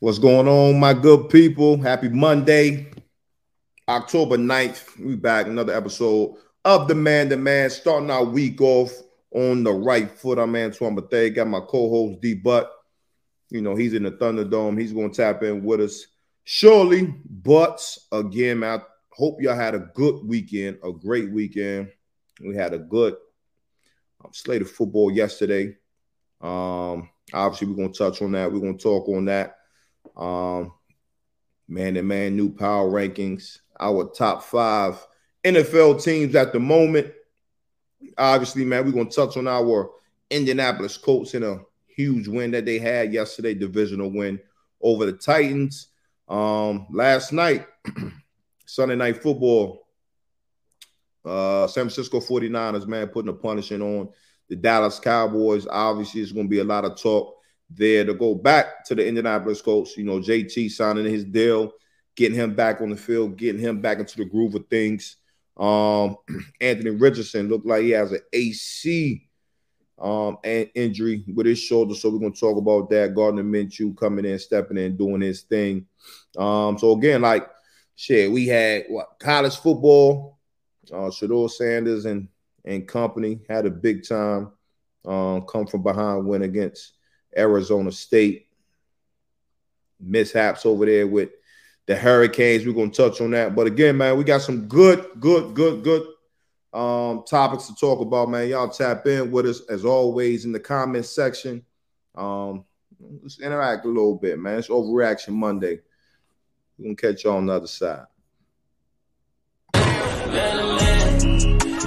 What's going on, my good people? Happy Monday, October 9th. We back another episode of the Man to Man, starting our week off on the right foot. I'm Antoine Bethea. Got my co-host D Butt. You know, he's in the Thunderdome. He's gonna tap in with us surely. But again, I hope y'all had a good weekend, a great weekend. We had a good um, slate of football yesterday. Um, obviously, we're gonna touch on that. We're gonna talk on that. Um, man and man, new power rankings, our top five NFL teams at the moment. Obviously, man, we're gonna touch on our Indianapolis Colts in a huge win that they had yesterday, divisional win over the Titans. Um, last night, Sunday night football, uh, San Francisco 49ers, man, putting a punishment on the Dallas Cowboys. Obviously, it's going to be a lot of talk there to go back to the Indianapolis Colts. You know, JT signing his deal, getting him back on the field, getting him back into the groove of things. Um, Anthony Richardson looked like he has an AC um and injury with his shoulder. So we're gonna talk about that. Gardner Minshew coming in, stepping in, doing his thing. Um, so again, like shit, we had what college football, uh Shedeur Sanders and and company had a big time um come from behind win against Arizona State. Mishaps over there with the Hurricanes. We're gonna touch on that. But again, man, we got some good, good, good, good um topics to talk about, man. Y'all tap in with us as always in the comment section. Um, let's interact a little bit, man. It's overreaction Monday. We're gonna catch y'all on the other side.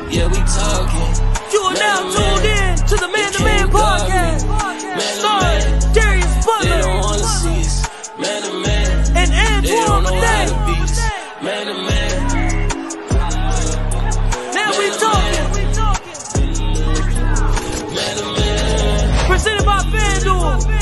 Yeah, we talking. You are now tuned in to the Man to Man podcast, starring Darius Butler wanna see us. Man to man. and Antoine know how to Bethea. beat us. Man to man. Now we talking. Man to man. Presented by FanDuel.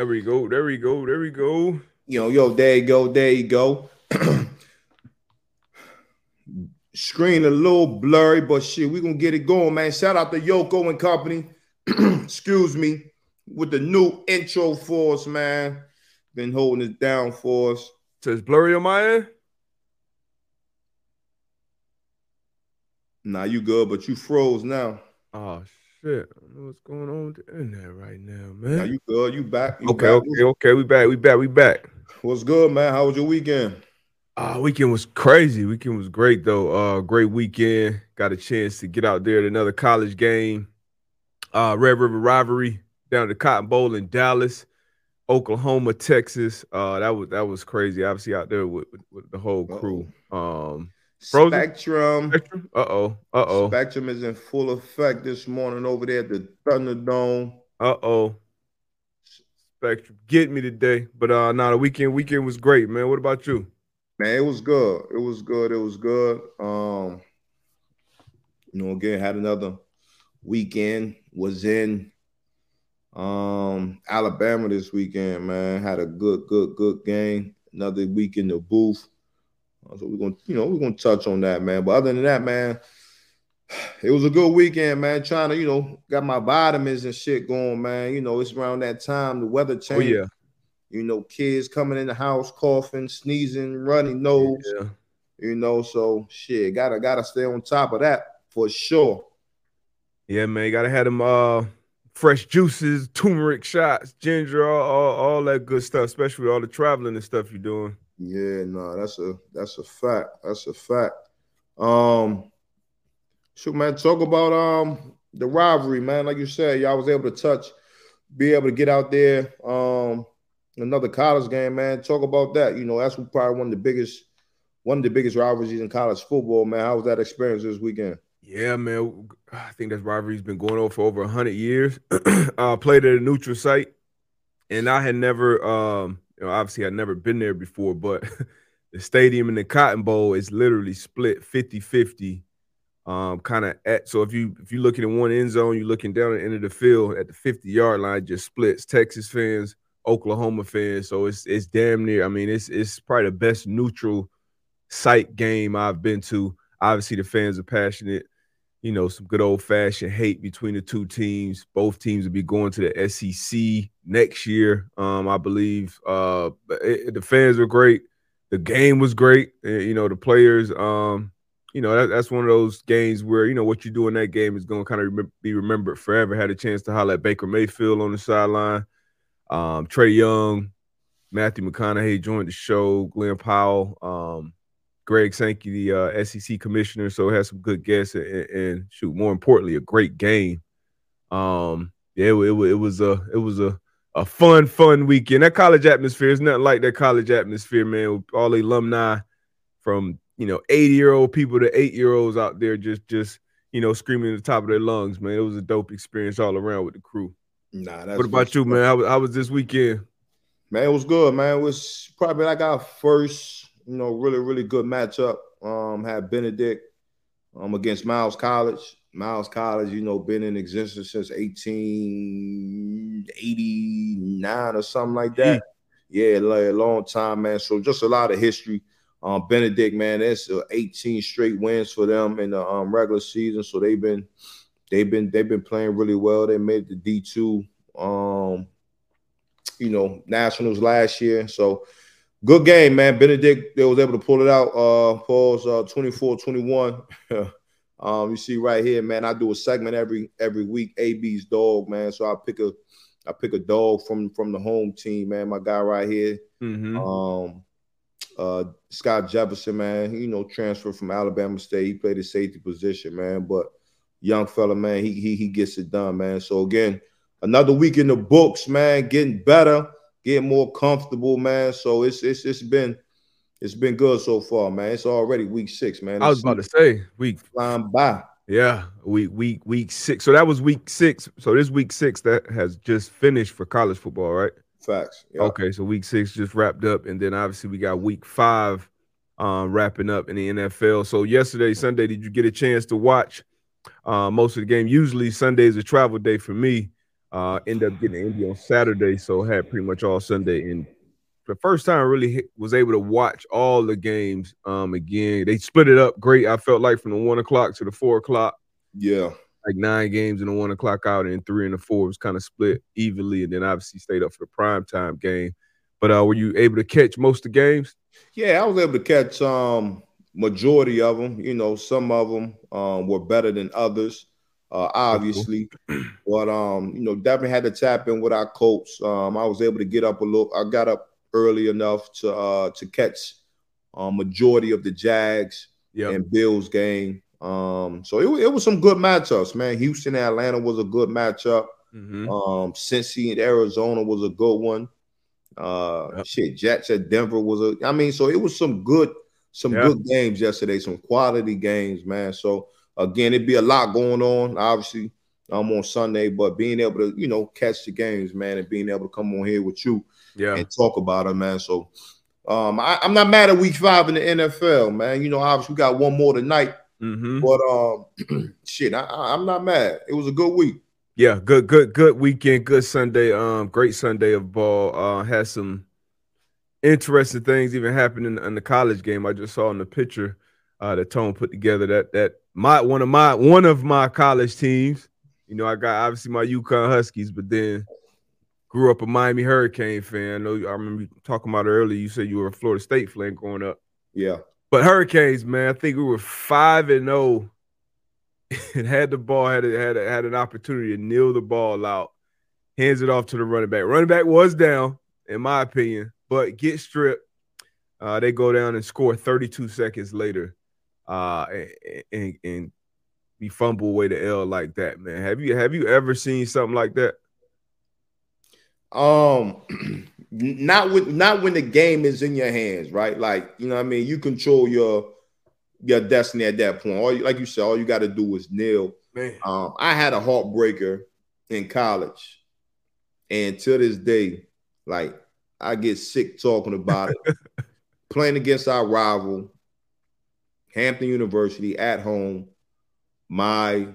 There we go. There we go. There we go. Yo, yo, there you go, there you go. Screen a little blurry, but shit, we gonna get it going, man. Shout out to Yoko and Company. Excuse me, with the new intro for us, man. Been holding it down for us. Says blurry on my end. Nah, you good, but you froze now. Oh shit! I don't know what's going on with the internet right now, Now man. you good, you back. You okay, back. okay, okay. We back. We back. We back. What's good, man? How was your weekend? Uh, weekend was crazy. Weekend was great though. Uh, great weekend. Got a chance to get out there at another college game. Uh, Red River Rivalry down to Cotton Bowl in Dallas, Oklahoma, Texas. Uh, that was that was crazy. Obviously out there with, with the whole crew. Um, Frozen? Spectrum. Spectrum. Uh oh. Uh oh. Spectrum is in full effect this morning over there at the Thunderdome. Uh oh. Spectrum get me today. But uh nah, the weekend weekend was great, man. What about you? Man, it was good. It was good. It was good. Um, you know, again, had another weekend. Was in um Alabama this weekend, man. Had a good, good, good game. Another week in the booth. So we're gonna, you know, we're gonna touch on that, man. But other than that, man, it was a good weekend, man. Trying to, you know, got my vitamins and shit going, man. You know, it's around that time, the weather Oh change. yeah. You know, kids coming in the house coughing, sneezing, runny nose. Yeah. You know, so shit, gotta gotta stay on top of that for sure. Yeah, man. You gotta have them uh fresh juices, turmeric shots, ginger, all, all, all that good stuff, especially with all the traveling and stuff you're doing. Yeah, no, that's a that's a fact. That's a fact. Um, shoot, man, talk about um the rivalry, man. Like you said, y'all was able to touch, be able to get out there. Um, another college game, man. Talk about that. You know, that's probably one of the biggest, one of the biggest rivalries in college football, man. How was that experience this weekend? Yeah, man. I think that rivalry's been going on for over hundred years. uh, played at a neutral site, and I had never, um, you know, obviously I'd never been there before, but the stadium in the Cotton Bowl is literally split 50-50. Um, kind of at so if you if you're looking in one end zone, you're looking down at the end of the field at the 50 yard line, just splits Texas fans, Oklahoma fans. So it's it's damn near. I mean, it's it's probably the best neutral site game I've been to. Obviously, the fans are passionate. You know, some good old fashioned hate between the two teams. Both teams will be going to the SEC next year, um, I believe. Uh, it, the fans were great. The game was great. Uh, You know, the players. Um, you know, that, that's one of those games where you know what you do in that game is going to kind of remem- be remembered forever. Had a chance to holler at Baker Mayfield on the sideline. Um, Trae Young, Matthew McConaughey joined the show. Glen Powell, um, Greg Sankey, the uh, SEC commissioner. So had some good guests and, and, shoot, more importantly, a great game. Um, yeah, it, it, it was a it was a a fun fun weekend. That college atmosphere is nothing like that college atmosphere, man. With all the alumni from you know eighty year old people to eight year olds out there just just you know screaming at the top of their lungs, man. It was a dope experience all around with the crew. Nah, that's what about you, man? How, was- how was this weekend? Man, it was good, man. It was probably like our first, you know, really, really good matchup. Um, had Benedict um against Miles College. Miles College, you know, been in existence since 1889 or something like that. Yeah, like a long time, man. So just a lot of history. Um, Benedict, man, that's uh, 18 straight wins for them in the um, regular season. So they've been, they've been, they've been playing really well. They made the D2. Um, you know, nationals last year. So good game, man. Benedict, they was able to pull it out. Uh Paul's uh 24-21. um, you see right here, man. I do a segment every every week, AB's dog, man. So I pick a I pick a dog from from the home team, man. My guy right here. Mm-hmm. Um uh Scott Jefferson, man, you know, transferred from Alabama State. He played the safety position, man. But young fella, man, he he he gets it done, man. So again, another week in the books, man, getting better, getting more comfortable, man. So it's it's it's been it's been good so far, man. It's already week six, man. I was about to say week flying by. Yeah, week week week six. So that was week six. So this week six that has just finished for college football, right? Facts. Yeah. Okay, so week six just wrapped up, and then obviously we got week five um, wrapping up in the NFL. So yesterday, Sunday, did you get a chance to watch uh, most of the game? Usually Sunday is a travel day for me. Uh, end up getting to Indy on Saturday, so had pretty much all Sunday. And the first time, I really was able to watch all the games um, again. They split it up great. I felt like from the one o'clock to the four o'clock Yeah. like nine games in the one o'clock out and three and the four was kind of split evenly, and then obviously stayed up for the prime time game. But uh, were you able to catch most of the games? Yeah, I was able to catch um majority of them. You know, some of them um were better than others, uh, obviously. but um, you know, definitely had to tap in with our coach. Um, I was able to get up a little. I got up early enough to uh to catch um majority of the Jags Yeah, and Bills game. Um, so it, it was some good matchups, man. Houston, and Atlanta was a good matchup. Mhm. Um, Cincy and Arizona was a good one. Uh, Yep. shit, Jets at Denver was a. I mean, so it was some good, some Yeah. good games yesterday, some quality games, man. So again, it'd be a lot going on, obviously, I'm um, on Sunday, but being able to, you know, catch the games, man, and being able to come on here with you yeah, and talk about it, man. So, um, I, I'm not mad at Week Five in the NFL, man. You know, obviously we got one more tonight, hmm but um, shit, I, I'm not mad. It was a good week. yeah. Good, good, good weekend. Good Sunday. Um, great Sunday of ball. Uh, had some interesting things even happened in, in the college game. I just saw in the picture uh, that Tone put together. That that my one of my one of my college teams. You know, I got obviously my UConn Huskies, but then grew up a Miami Hurricane fan. I know I remember you talking about it earlier. You said you were a Florida State fan growing up. Yeah. But Hurricanes, man, I think we were five and zero, and had the ball, had a, had a, had an opportunity to kneel the ball out, hands it off to the running back. Running back was down, in my opinion, but get stripped. Uh, they go down and score 32 seconds later, uh, and, and and we fumble away the L like that, man. Have you have you ever seen something like that? Um, not with not when the game is in your hands, right? Like you know, what I mean, you control your your destiny at that point. All you, like you said, all you got to do is kneel. Man, Um, I had a heartbreaker in college, and to this day, like I get sick talking about it. Playing against our rival, Hampton University at home, my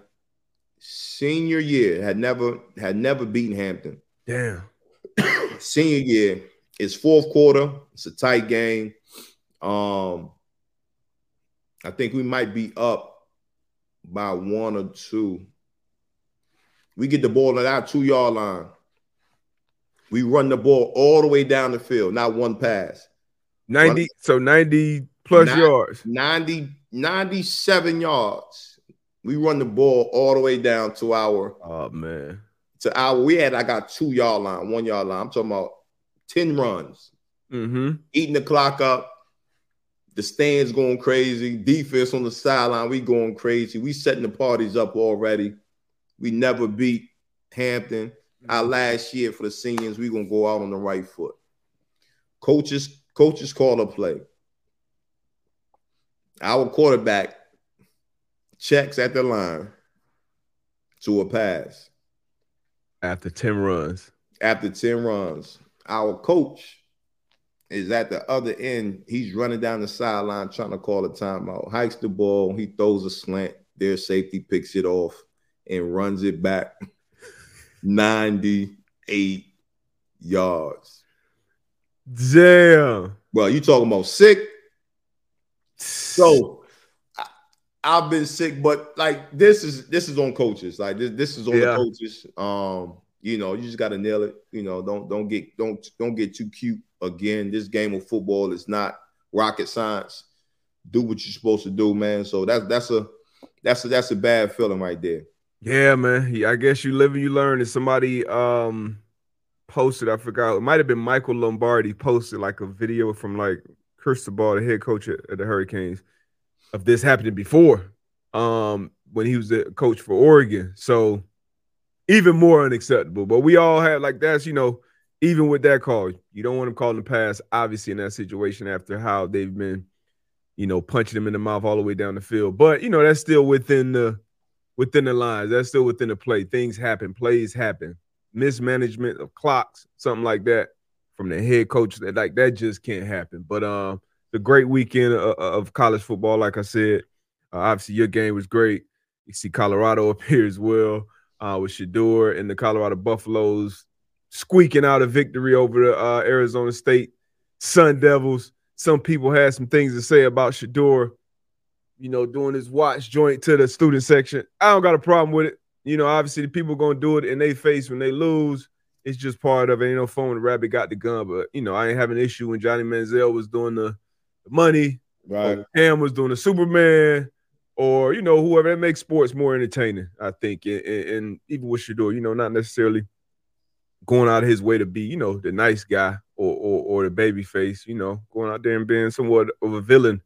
senior year had never had never beaten Hampton damn. senior year it's fourth quarter it's a tight game um I think we might be up by one or two. We get the ball at our two yard line. We run the ball all the way down the field, not one pass. 90, so 90 plus Nine- yards. 90, 97 yards. We run the ball all the way down to our Oh man. to our we had I got two yard line, one yard line. I'm talking about 10 runs, Mm-hmm. eating the clock up. The stands going crazy. Defense on the sideline, we going crazy. We setting the parties up already. We never beat Hampton. Our last year for the seniors, we gonna go out on the right foot. Coaches, coaches call a play. Our quarterback checks at the line to a pass After 10 runs. after 10 runs. Our coach is at the other end. He's running down the sideline trying to call a timeout. Hikes the ball. He throws a slant. Their safety picks it off and runs it back 98 yards. Damn. Well, you talking about sick? So I, I've been sick, but like this is this is on coaches. Like this this is on Yeah. the coaches. Um, you know, you just gotta nail it. You know, don't don't get don't don't get too cute again. This game of football is not rocket science. Do what you're supposed to do, man. So that's that's a that's a that's a bad feeling right there. Yeah, man. Yeah, I guess you live and you learn. And somebody um posted, I forgot, it might have been Michael Lombardi posted like a video from like Cristobal, the head coach at, the Hurricanes, of this happening before. Um, when he was the coach for Oregon. So even more unacceptable. But we all had like that's you know, even with that call, you don't want him calling the pass, obviously, in that situation after how they've been, you know, punching him in the mouth all the way down the field. But you know, that's still within the within the lines. That's still within the play. Things happen, plays happen, mismanagement of clocks, something like that from the head coach. That like that just can't happen. But um, the great weekend of, of college football, like I said, uh, obviously your game was great. You see Colorado up here as well uh, with Shedeur and the Colorado Buffaloes squeaking out a victory over the uh, Arizona State Sun Devils. Some people had some things to say about Shedeur you know, doing his watch joint to the student section. I don't got a problem with it. You know, obviously the people gonna do it in their face when they lose. It's just part of it. Ain't no fun when the rabbit got the gun, but you know, I ain't having an issue when Johnny Manziel was doing the, the money, Right. or Cam was doing the Superman, or you know, whoever that makes sports more entertaining. I think, and, and, and even with Shedeur, you know, not necessarily going out of his way to be, you know, the nice guy or or, or the baby face. You know, going out there and being somewhat of a villain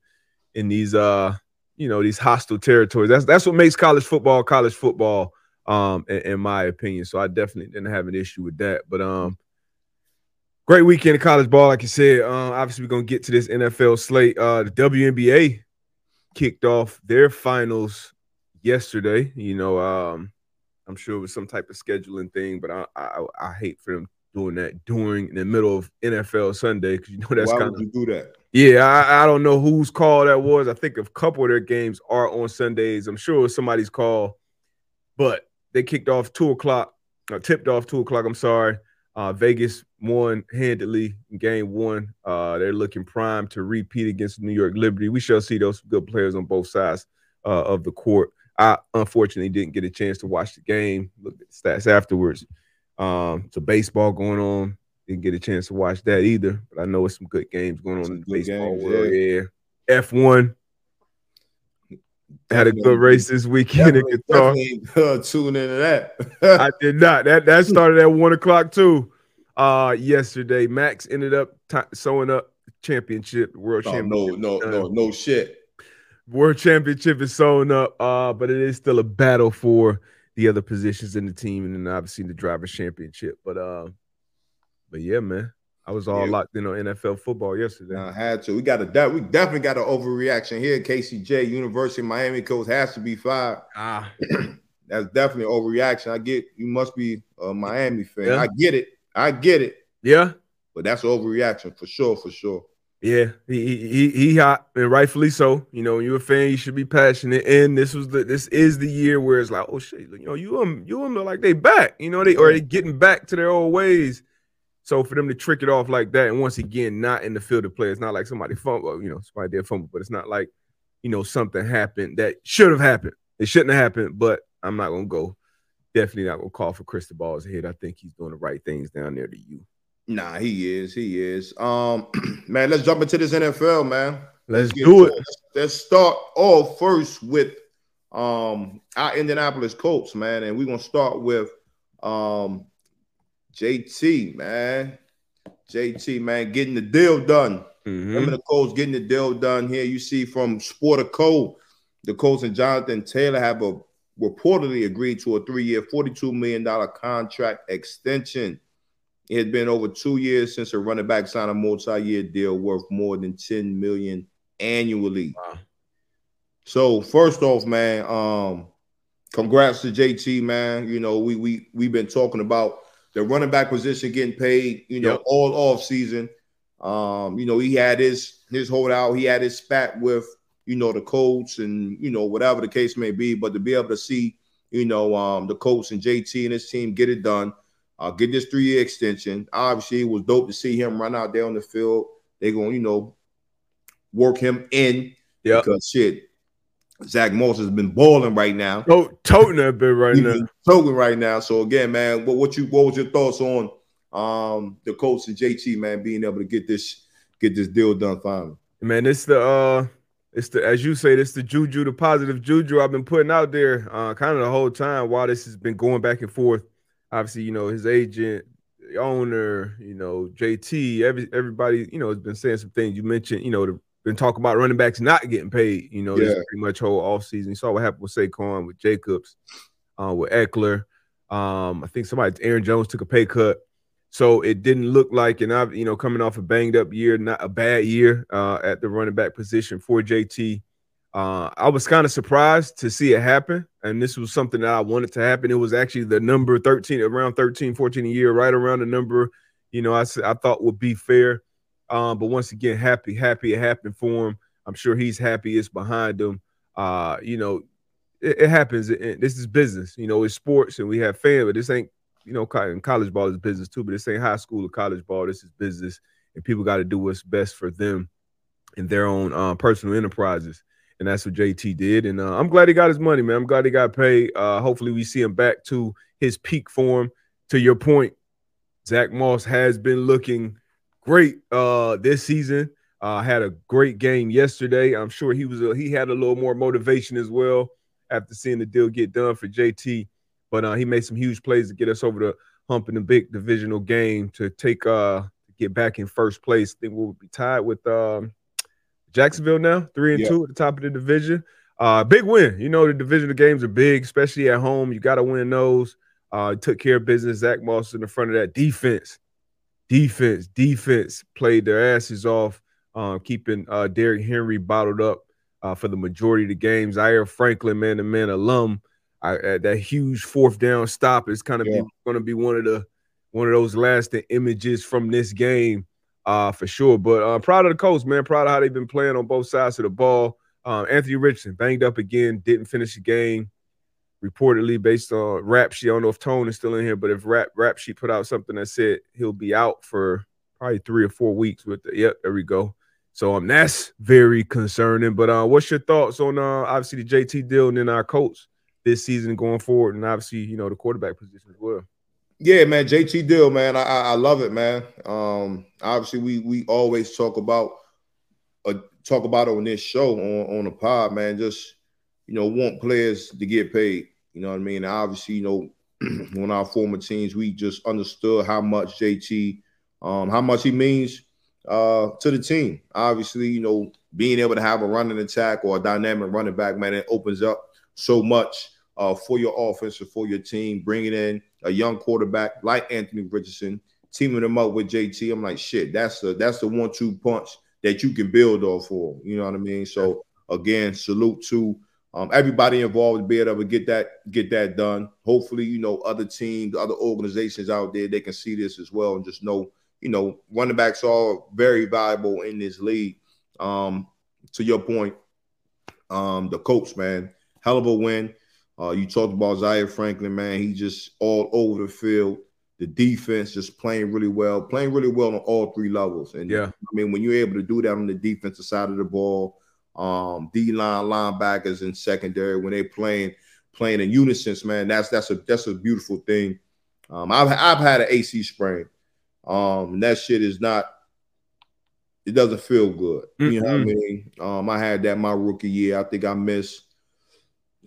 in these uh you know these hostile territories. That's that's what makes college football college football, um, in, in my opinion. So I definitely didn't have an issue with that. But um, great weekend of college ball, like you said. Um, obviously we're gonna get to this NFL slate. Uh, the WNBA kicked off their finals yesterday. You know, um, I'm sure it was some type of scheduling thing, but I I, I hate for them doing that during in the middle of NFL Sunday because you know that's kind of you do that? yeah, I, I don't know whose call that was. I think a couple of their games are on Sundays. I'm sure it was somebody's call, but they kicked off two o'clock, uh, tipped off two o'clock. I'm sorry. Uh, Vegas won handedly in game one. Uh, they're looking primed to repeat against New York Liberty. We shall see those good players on both sides uh, of the court. I unfortunately didn't get a chance to watch the game. Look at the stats afterwards. Um, it's a baseball going on. Didn't get a chance to watch that either, but I know it's some good games going on Some in the baseball games, world. Yeah. F1 had a good race this weekend in Qatar. uh, tune into that. I did not. That that started at one o'clock too. Uh, yesterday, Max ended up t- sewing up championship, world Oh, championship. no, no, no, no shit. World championship is sewn up. Uh, but it is still a battle for the other positions in the team, and then obviously the drivers' championship. But uh, but yeah, man, I was all Yeah. locked in on NFL football yesterday. I had to. We got a we definitely got an overreaction here. KCJ, University of Miami coach has to be fired. Ah, That's definitely an overreaction. I get you must be a Miami fan. Yeah. I get it. I get it. yeah, But that's an overreaction for sure, for sure. Yeah, he he he- he hot and rightfully so. You know, when you're a fan, you should be passionate. And this was the this is the year where it's like, oh shit, you know, you um you um look like they back. You know, they or they getting back to their old ways. So for them to trick it off like that, and once again, not in the field of play, it's not like somebody fumble. You know, somebody did fumble, but it's not like you know, something happened that should have happened. It shouldn't have happened, but I'm not gonna go. Definitely not gonna call for Cristobal's head. I think he's doing the right things down there to you. Nah, he is. He is. Um, man, let's jump into this NFL, man. Let's get do to it. Let's start off first with um our Indianapolis Colts, man, and we're gonna start with um JT, man. JT, man, getting the deal done. Mhm. Remember the Colts getting the deal done here. You see from Sportico, the Colts and Jonathan Taylor have a reportedly agreed to a three-year, $42 million contract extension. It had been over two years since a running back signed a multi-year deal worth more than 10 million annually. Wow. So first off, man, um, congrats to JT, man. You know, we we we've been talking about the running back position getting paid, you know, Yep. all off season. Um, you know, he had his his holdout, he had his spat with, you know, the Colts and you know, whatever the case may be. But to be able to see, you know, um, the Colts and JT and his team get it done, uh, get this three-year extension. Obviously, it was dope to see him run out there on the field. They're gonna, you know, work him in Yep. because shit, Zach Moss has been balling right now. Oh, toting that bit right now. choking right now. So again, man, what what you what was your thoughts on um the Colts and JT man being able to get this get this deal done finally? Man, it's the uh it's the as you say, it's the juju, the positive juju I've been putting out there uh kind of the whole time while this has been going back and forth. Obviously, you know, his agent, the owner, you know, JT, every everybody, you know, has been saying some things. You mentioned, you know, the, been talking about running backs not getting paid, you know, this Yeah. pretty much whole offseason. You saw what happened with Saquon, with Jacobs, uh, with Ekeler. Um, I think somebody Aaron Jones took a pay cut. So it didn't look like, and I've you know coming off a banged up year, not a bad year uh, at the running back position for JT. Uh, I was kind of surprised to see it happen, and this was something that I wanted to happen. It was actually the number 13, around 13, 14 a year, right around the number, you know, I, I thought would be fair. Um, but once again, happy, happy it happened for him. I'm sure he's happy it's behind him. Uh, you know, it, it happens. It- this is business. You know, it's sports, and we have fans, but this ain't you know, co- college ball is business too, but this ain't high school or college ball. This is business, and people got to do what's best for them and their own uh, personal enterprises. And that's what JT did. And uh, I'm glad he got his money, man. I'm glad he got paid. Uh, hopefully, we see him back to his peak form. To your point, Zach Moss has been looking great uh, this season. Uh, had a great game yesterday. I'm sure he was a, he had a little more motivation as well after seeing the deal get done for JT. But uh, he made some huge plays to get us over the hump in the big divisional game to take uh get back in first place. I think we'll be tied with um Jacksonville now, three and Yeah. two at the top of the division. Uh big win. You know, the divisional games are big, especially at home. You gotta win those. Uh took care of business. Zach Moss in the front of that defense. Defense, defense played their asses off, um, keeping uh Derrick Henry bottled up uh, for the majority of the games. Zaire Franklin, man to man alum, I, uh, that huge fourth down stop is kind of Yeah. going to be one of the one of those lasting images from this game, uh, for sure. But uh, proud of the Colts, man. Proud of how they've been playing on both sides of the ball. Um, Anthony Richardson banged up again, didn't finish the game. Reportedly, based on rap sheet, I don't know if Tone is still in here, but if rap rap sheet put out something that said he'll be out for probably three or four weeks with the yep, there we go. So um, that's very concerning. But uh, what's your thoughts on uh, obviously the JT deal and then our coach this season going forward, and obviously you know the quarterback position as well. Yeah, man, JT deal, man. I, I love it, man. Um, obviously we we always talk about uh, talk about on this show on on the pod, man. Just you know, want players to get paid. You know what I mean? Obviously, you know, on our former teams, we just understood how much JT, um, how much he means uh to the team. Obviously, you know, being able to have a running attack or a dynamic running back, man, it opens up so much uh for your offense and for your team. Bringing in a young quarterback like Anthony Richardson, teaming him up with JT. I'm like, shit, that's the that's the one-two punch that you can build off for. You know what I mean? So again, salute to um, everybody involved to be able to get that get that done. Hopefully, you know, other teams, other organizations out there, they can see this as well and just know, you know, running backs are very valuable in this league. Um, to your point, um, the Colts, man, hell of a win. Uh, you talked about Zaire Franklin, man. He just all over the field. The defense just playing really well, playing really well on all three levels. And Yeah. I mean, when you're able to do that on the defensive side of the ball, um, D line linebackers in secondary when they playing playing in unison, man. That's that's a that's a beautiful thing. Um, I've I've had an AC sprain. Um, and that shit is not. It doesn't feel good. You know what I mean? Um, I had that my rookie year. I think I missed.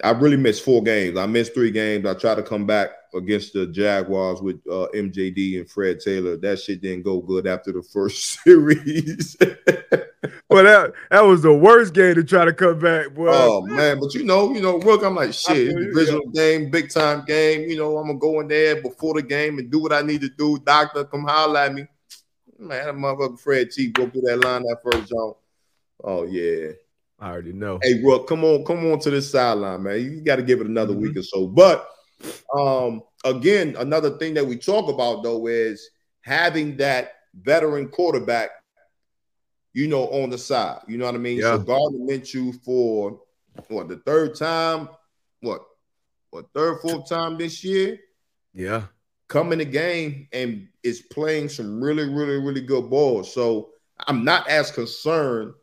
I really missed four games. I missed three games. I tried to come back against the Jaguars with uh, MJD and Fred Taylor. That shit didn't go good after the first series. Well, that that was the worst game to try to come back, boy. oh man, but you know, you know, Rook, I'm like shit. Divisional game, big time game. You know, I'm gonna go in there before the game and do what I need to do. Doctor, come holler at me. Man, that motherfucker Fred T go through that line that first jump. Oh yeah. I already know. Hey, Rook, come on, come on to this sideline, man. You got to give it another Mhm. week or so. But um, again, another thing that we talk about though is having that veteran quarterback, you know, on the side. You know what I mean? So Yeah. Gardner Minshew for what the third time, what, what third, fourth time this year, Yeah. come in the game and is playing some really, really, really good balls. So I'm not as concerned,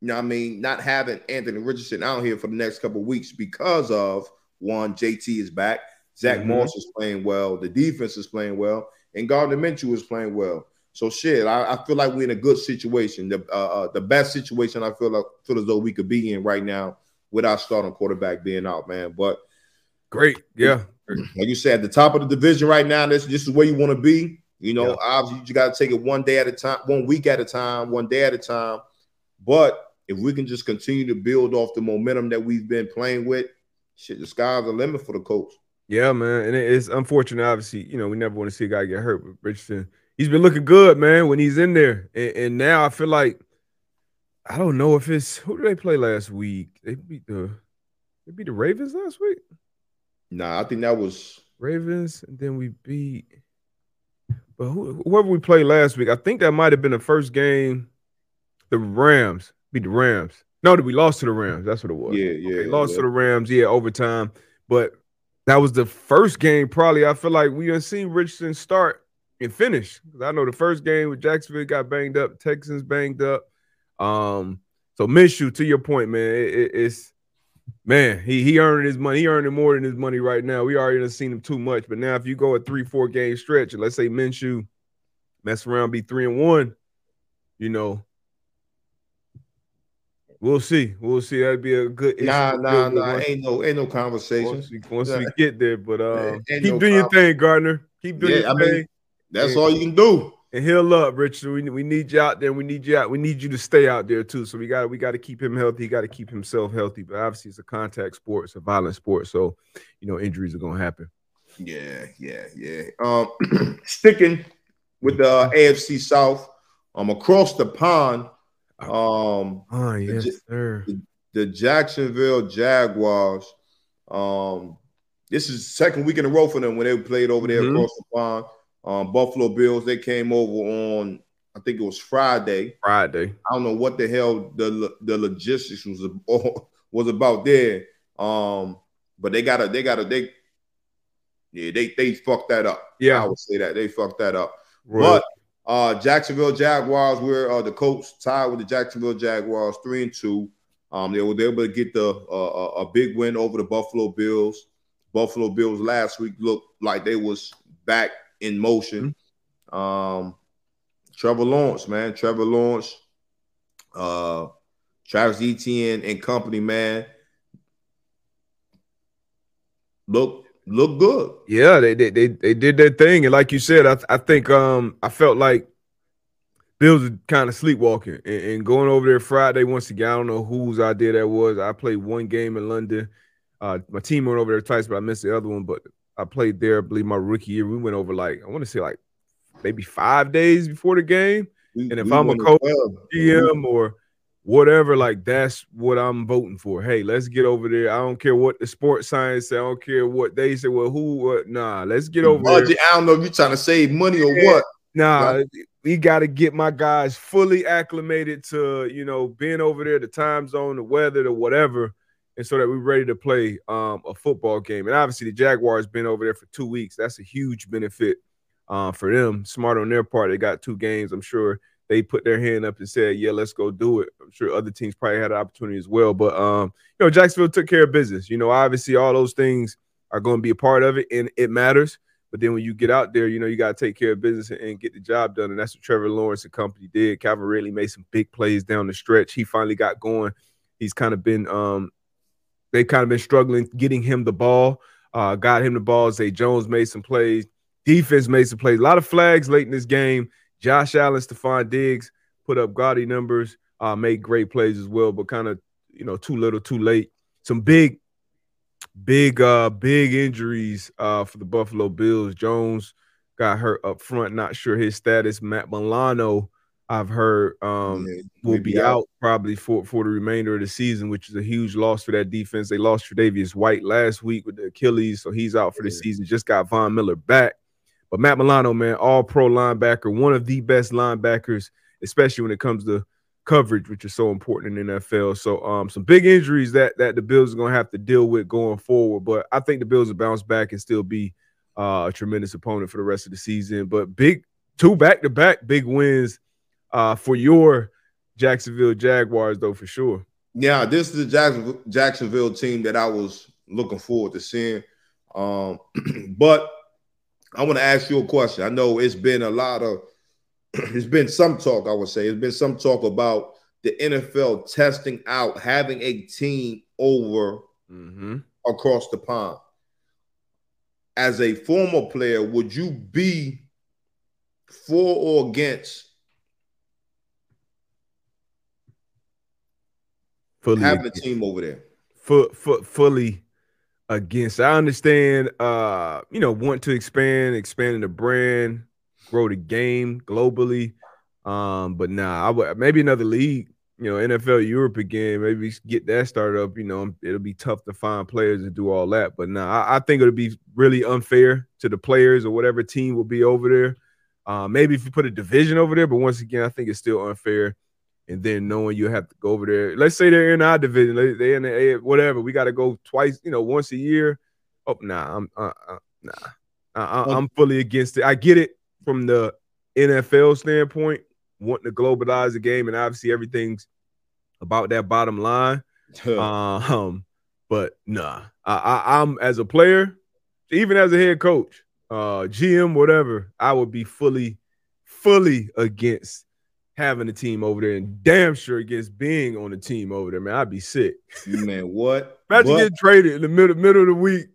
you know what I mean, not having Anthony Richardson out here for the next couple of weeks because of one, JT is back, Zach Mhm. Moss is playing well, the defense is playing well, and Gardner Minshew is playing well. So shit, I, I feel like we're in a good situation, the uh, uh, the best situation I feel like feel as though we could be in right now with our starting quarterback being out, man. But Great. Yeah. like you said, at the top of the division right now, this this is where you want to be. You know, Yeah. obviously you got to take it one day at a time, one week at a time, one day at a time. But if we can just continue to build off the momentum that we've been playing with, shit, the sky's the limit for the coach. Yeah, man. And it's unfortunate, obviously, you know, we never want to see a guy get hurt, but Richardson, he's been looking good, man, when he's in there. And, and now I feel like I don't know if it's who did they play last week? They beat the they beat the Ravens last week. Nah, I think that was Ravens, and then we beat but who, whoever we played last week, I think that might have been the first game. The Rams beat the Rams. No, we lost to the Rams. That's what it was. yeah, yeah. They lost yeah. to the Rams, yeah, overtime. But that was the first game, probably. I feel like we done seen Richardson start and finish. 'Cause I know the first game with Jacksonville got banged up, Texans banged up. Um, so Minshew, to your point, man, it- it- it's man, he he earned his money. He earning more than his money right now. We already seen him too much. But now if you go a three, four game stretch, and let's say Minshew mess around, be three and one, you know. We'll see. We'll see. That'd be a good. issue Nah, nah, nah. once- Ain't no, ain't no conversation. once we, once we get there, but uh, keep no doing your thing, Gardner. Keep doing Yeah, your I mean, thing That's Yeah. all you can do. and heal up, Richard. We, we need you out there. We need you out. We need you to stay out there too. So we got we got to keep him healthy. He got to keep himself healthy. But obviously, it's a contact sport. It's a violent sport. So you know injuries are gonna happen. Yeah, yeah, yeah. Um, sticking with the uh, AFC South, um, across the pond, um, Oh yes, yes, sir. the Jacksonville Jaguars. Um, this is second week in a row for them when they played over there Mhm. across the pond. Um, Buffalo Bills. They came over on, I think it was Friday. Friday. I don't know what the hell the the logistics was was about there. Um, but they got to they got to they yeah they they fucked that up. Yeah, I would say that they fucked that up. Royal- But uh, Jacksonville Jaguars, we're uh, the Colts tied with the Jacksonville Jaguars, three and two. Um, they were able to get the uh, a- a big win over the Buffalo Bills. Buffalo Bills last week looked like they was back in motion. Um, Trevor Lawrence, man, Trevor Lawrence, uh, Travis Etienne and company, man, look look good. Yeah, they they they, they did their thing, and like you said, I I think um I felt like Bills were kind of sleepwalking and, and going over there Friday once again. I don't know whose idea that was. I played one game in London. Uh, my team went over there twice, but I missed the other one. But I played there. I believe my rookie year. We went over like I want to say like maybe five days before the game. We- And if I'm a coach. GM or whatever, like that's what I'm voting for. Hey, let's get over there. I don't care what the sports science say. I don't care what they say. Well, who? What? Nah, let's get over there. budget. I don't know if you're trying to save money or Yeah. what. Nah, we got to get my guys fully acclimated to you know being over there, the time zone, the weather, the whatever, and so that we're ready to play um, a football game. And obviously, the Jaguars been over there for two weeks. That's a huge benefit uh, for them. Smart on their part. They got two games. I'm sure they put their hand up and said, "Yeah, let's go do it." I'm sure other teams probably had an opportunity as well, but um, you know, Jacksonville took care of business. You know, obviously, all those things are going to be a part of it, and it matters. But then when you get out there, you know, you got to take care of business and, get the job done, and that's what Trevor Lawrence and company did. Calvin Ridley made some big plays down the stretch. He finally got going. He's kind of been um, they've kind of been struggling getting him the ball. Uh, got him the ball. Zay Jones made some plays. Defense made some plays. A lot of flags late in this game. Josh Allen, Stefon Diggs put up gaudy numbers, uh, made great plays as well, but kind of, you know, too little, too late. Some big, big, uh, big injuries uh, for the Buffalo Bills. Jones got hurt up front, not sure his status. Matt Milano, I've heard, um, Yeah, will be out. out probably for, for the remainder of the season, which is a huge loss for that defense. They lost Tre'Davious White last week with the Achilles, so he's out for the Yeah. season. Just got Von Miller back. But Matt Milano, man, all pro linebacker, one of the best linebackers, especially when it comes to coverage, which is so important in the NFL. So um some big injuries that that the Bills are gonna have to deal with going forward. But I think the Bills will bounce back and still be uh, a tremendous opponent for the rest of the season. But big two back to back big wins uh for your Jacksonville Jaguars, though, for sure. Yeah, this is the Jacksonville, Jacksonville team that I was looking forward to seeing. Um, but I want to ask you a question. I know it's been a lot of, it's been some talk, I would say. It's been some talk about the NFL testing out having a team over Mm-hmm. across the pond. As a former player, would you be for or against Fully having a team over there? fu- fu- fully against. I understand, uh, you know, want to expand, expanding the brand, grow the game globally. Um, but nah, I would maybe another league, you know, NFL Europe again, maybe get that started up. You know, it'll be tough to find players and do all that. But nah, I, I think it'll be really unfair to the players or whatever team will be over there. Uh, maybe if you put a division over there, but once again, I think it's still unfair and then knowing you have to go over there. Let's say they're in our division, they- they're in the A, whatever. We got to go twice, you know, once a year. Oh, nah, I'm uh, uh, nah, I, I, I'm fully against it. I get it from the NFL standpoint, wanting to globalize the game, and obviously everything's about that bottom line. um, but nah, I, I, I'm as a player, even as a head coach, uh, GM, whatever, I would be fully, fully against having a team over there, and damn sure against being on a team over there. Man, I'd be sick. Man, what? Imagine What? getting traded in the middle middle of the week.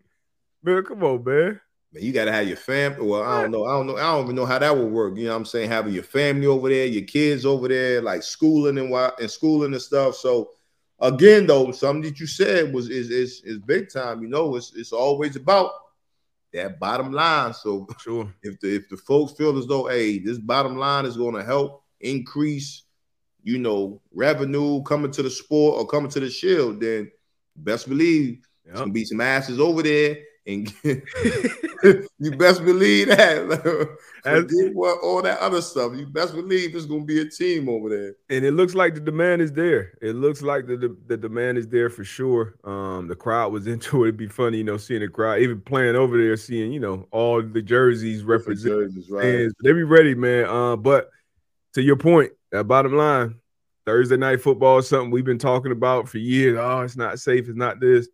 Man, come on, man. Man, you gotta have your family. Well, I don't know. I don't know. I don't even know how that would work. You know what I'm saying? Having your family over there, your kids over there, like schooling and what and schooling and stuff. So again, though, something that you said was is is is big time. You know, it's it's always about that bottom line. So Sure. if the if the folks feel as though, hey, this bottom line is going to help increase, you know, revenue coming to the sport or coming to the shield, then best believe it's Yep. gonna be some asses over there, and you best believe that. Forget what all that other stuff. You best believe it's gonna be a team over there. and it looks like the demand is there. It looks like the, the the demand is there for sure. Um, the crowd was into it. It'd be funny, you know, seeing the crowd, even playing over there, seeing you know all the jerseys represent Jerseys, right? They be ready, man. Uh, but to your point, that bottom line, Thursday night football is something we've been talking about for years. Oh, it's not safe. It's not this.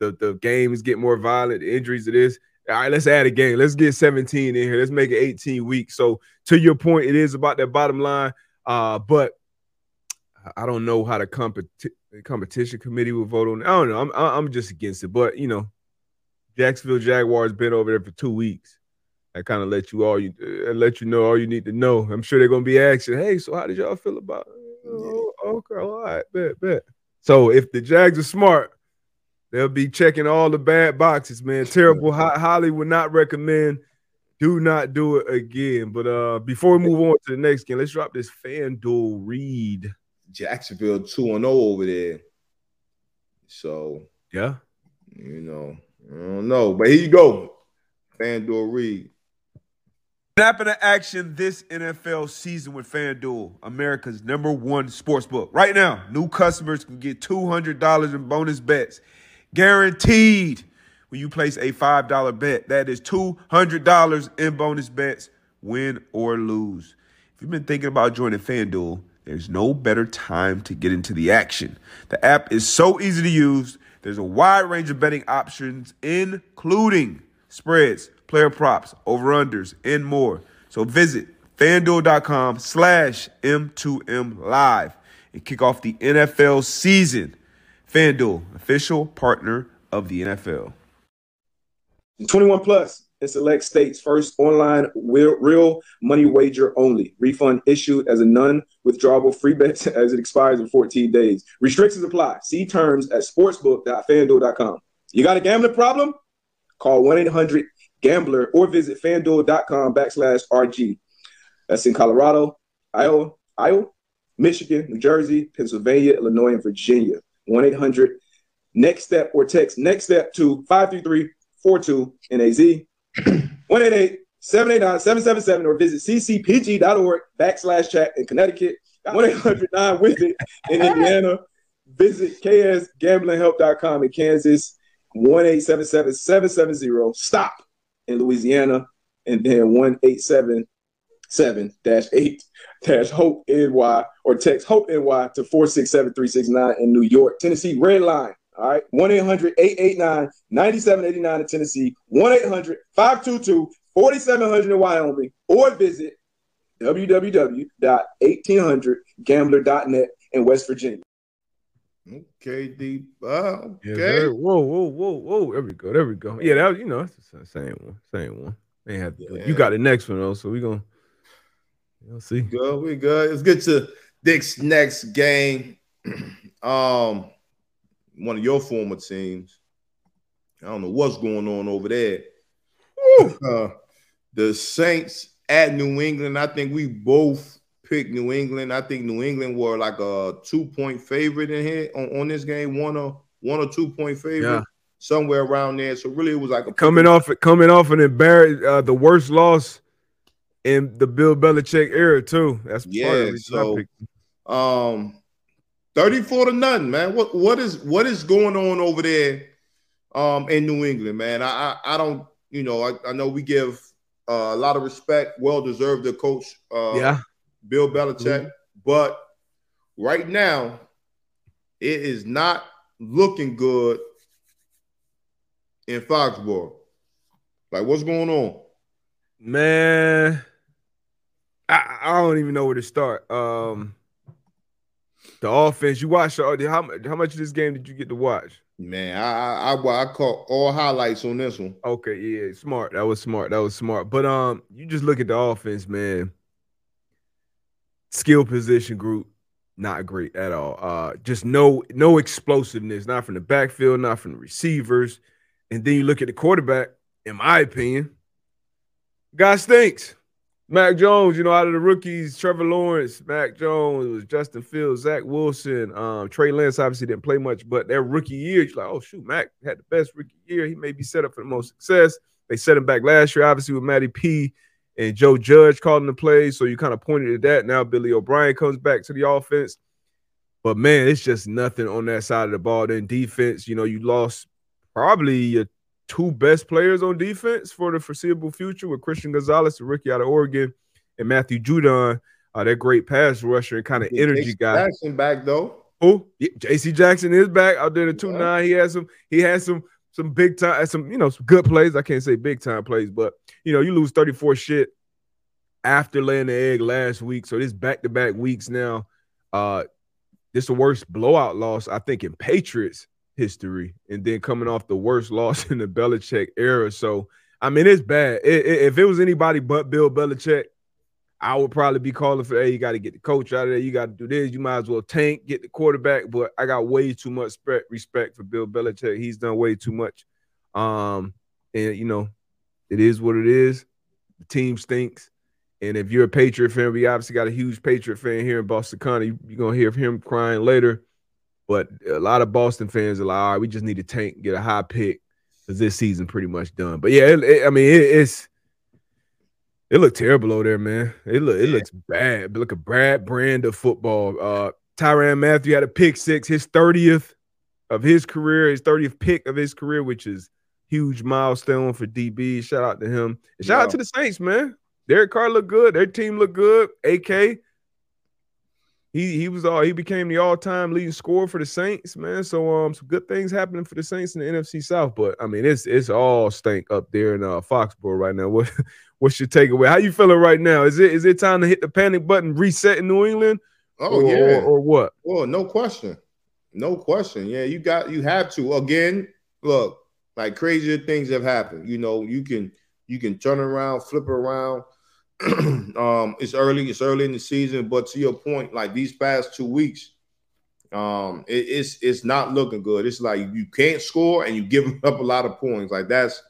The the game is getting more violent. The injuries it is. All right, let's add a game. Let's get 17 in here. Let's make it 18 weeks. So to your point, it is about that bottom line. Uh, but I don't know how the competi- competition committee will vote on. I don't know. I'm I'm just against it. But you know, Jacksonville Jaguars been over there for two weeks. I kind of let you all you uh, let you know all you need to know. I'm sure they're gonna be asking, hey, so how did y'all feel about? it? Oh, okay, all right, bet, bet. So if the Jags are smart, they'll be checking all the bad boxes, man. Terrible. Highly would not recommend. Do not do it again. But uh, before we move on to the next game, let's drop this FanDuel read. Jacksonville two and zero over there. So Yeah. you know, I don't know, but here you go, FanDuel Reed. Snap into action this NFL season with FanDuel, America's number one sports book. Right now, new customers can get $200 in bonus bets guaranteed when you place a $5 bet. That is $200 in bonus bets, win or lose. If you've been thinking about joining FanDuel, there's no better time to get into the action. The app is so easy to use. There's a wide range of betting options, including spreads, player props, over-unders, and more. So visit fanduel.com slash M2M live and kick off the NFL season. FanDuel, official partner of the NFL. 21 plus in select states. First online real, money wager only. Refund issued as a non-withdrawable free bet as it expires in 14 days. Restrictions apply. See terms at sportsbook.fanduel.com. You got a gambling problem? Call 1-800-GAMBLER or visit fanduel.com backslash RG. That's in Colorado, Iowa, Iowa, Michigan, New Jersey, Pennsylvania, Illinois, and Virginia. 1-800 next step or text next step to 53342 NAZ 188 789 777 or visit ccpg.org backslash chat in Connecticut 1 800 9 with it in Indiana. Visit ksgamblinghelp.com in Kansas 1 877 770 stop in Louisiana and then 1 877 8 dash hope NY or text hope NY to 467 369 in New York. Tennessee red line. All right. 1 800 889 9789 in Tennessee. 1 800 522 4700 in Wyoming. Or visit www.1800gambler.net in West Virginia. Okay, D. Uh, Yeah, okay. whoa, whoa, whoa, whoa. There we go. There we go. Yeah, that was, you know, it's the same one. Same one. They have to do. You got the next one though, so we gonna you'll see. Good, we good. Let's get to Dick's next game. um, one of your former teams. I don't know what's going on over there. Uh, the Saints at New England. I think we both picked New England. I think New England were like a two point favorite in here on, on this game. One or one or two point favorite, Yeah. somewhere around there. So really, it was like a Coming off coming off an embarrass uh, the worst loss in the Bill Belichick era too. That's part of Yeah, the reason I so- Um, 34 to nothing, man. What what is what is going on over there um in New England, man? I I, I don't, you know, I, I know we give uh, a lot of respect, well deserved to coach uh yeah. Bill Belichick, but right now it is not looking good in Foxborough. Like what's going on? Man, I, I don't even know where to start. Um, the offense. You watched uh, how mu- how much of this game did you get to watch? Man, I I I, I caught all highlights on this one. Okay, yeah, smart. That was smart. That was smart. But um, you just look at the offense, man. Skill position group, not great at all. Uh, just no no explosiveness, not from the backfield, not from the receivers. And then you look at the quarterback. In my opinion, guy stinks. Mac Jones, you know, out of the rookies, Trevor Lawrence, Mac Jones, was Justin Fields, Zach Wilson, um, Trey Lance obviously didn't play much, but their rookie year, you're like, oh shoot, Mac had the best rookie year. He may be set up for the most success. They set him back last year, obviously with Matty P and Joe Judge calling the plays. So you kind of pointed at that. Now Billy O'Brien comes back to the offense. But man, it's just nothing on that side of the ball. Then defense, you know, you lost probably your two best players on defense for the foreseeable future with Christian Gonzalez, the rookie out of Oregon, and Matthew Judon, uh, that great pass rusher and kind of energy guy. Jackson back though. Who? Yeah, JC Jackson is back out there. The two nine. He has some. He has some some big time. Some you know some good plays. I can't say big time plays, but you know you lose thirty four shit after laying the egg last week. So this back to back weeks now. Uh, this the worst blowout loss I think in Patriots history, and then coming off the worst loss in the Belichick era. So I mean it's bad. If it was anybody but Bill Belichick. I would probably be calling for, hey, you got to get the coach out of there. You got to do this. You might as well tank, get the quarterback. But I got way too much respect for Bill Belichick. He's done way too much. Um, and you know, it is what it is. The team stinks. And if you're a Patriot fan, we obviously got a huge Patriot fan here in Boston County. You're gonna hear him crying later. But a lot of Boston fans are like, all right, we just need to tank, get a high pick because this season pretty much done. But yeah, it, it- I mean, it, it's it looked terrible over there, man. It look it looks bad. Look a bad brand of football. Uh Tyrann Mathieu had a pick six, his 30th of his career, his 30th pick of his career, which is huge milestone for DB. Shout out to him. And shout Yeah. out to the Saints, man. Derek Carr looked good. Their team looked good. AK, he he was all he became the all-time leading scorer for the Saints, man. So um, some good things happening for the Saints in the NFC South. But I mean, it's it's all stank up there in uh, Foxborough right now. What what's your takeaway? How you feeling right now? Is it is it time to hit the panic button, reset in New England? Oh or, yeah. or, or what? Well, no question. No question. Yeah, you got you have to. Again, look, like crazier things have happened. You know, you can you can turn around, flip around. um, it's early, it's early in the season, but to your point, like these past two weeks, um, it, it's it's not looking good. It's like you can't score and you giving up a lot of points. Like that's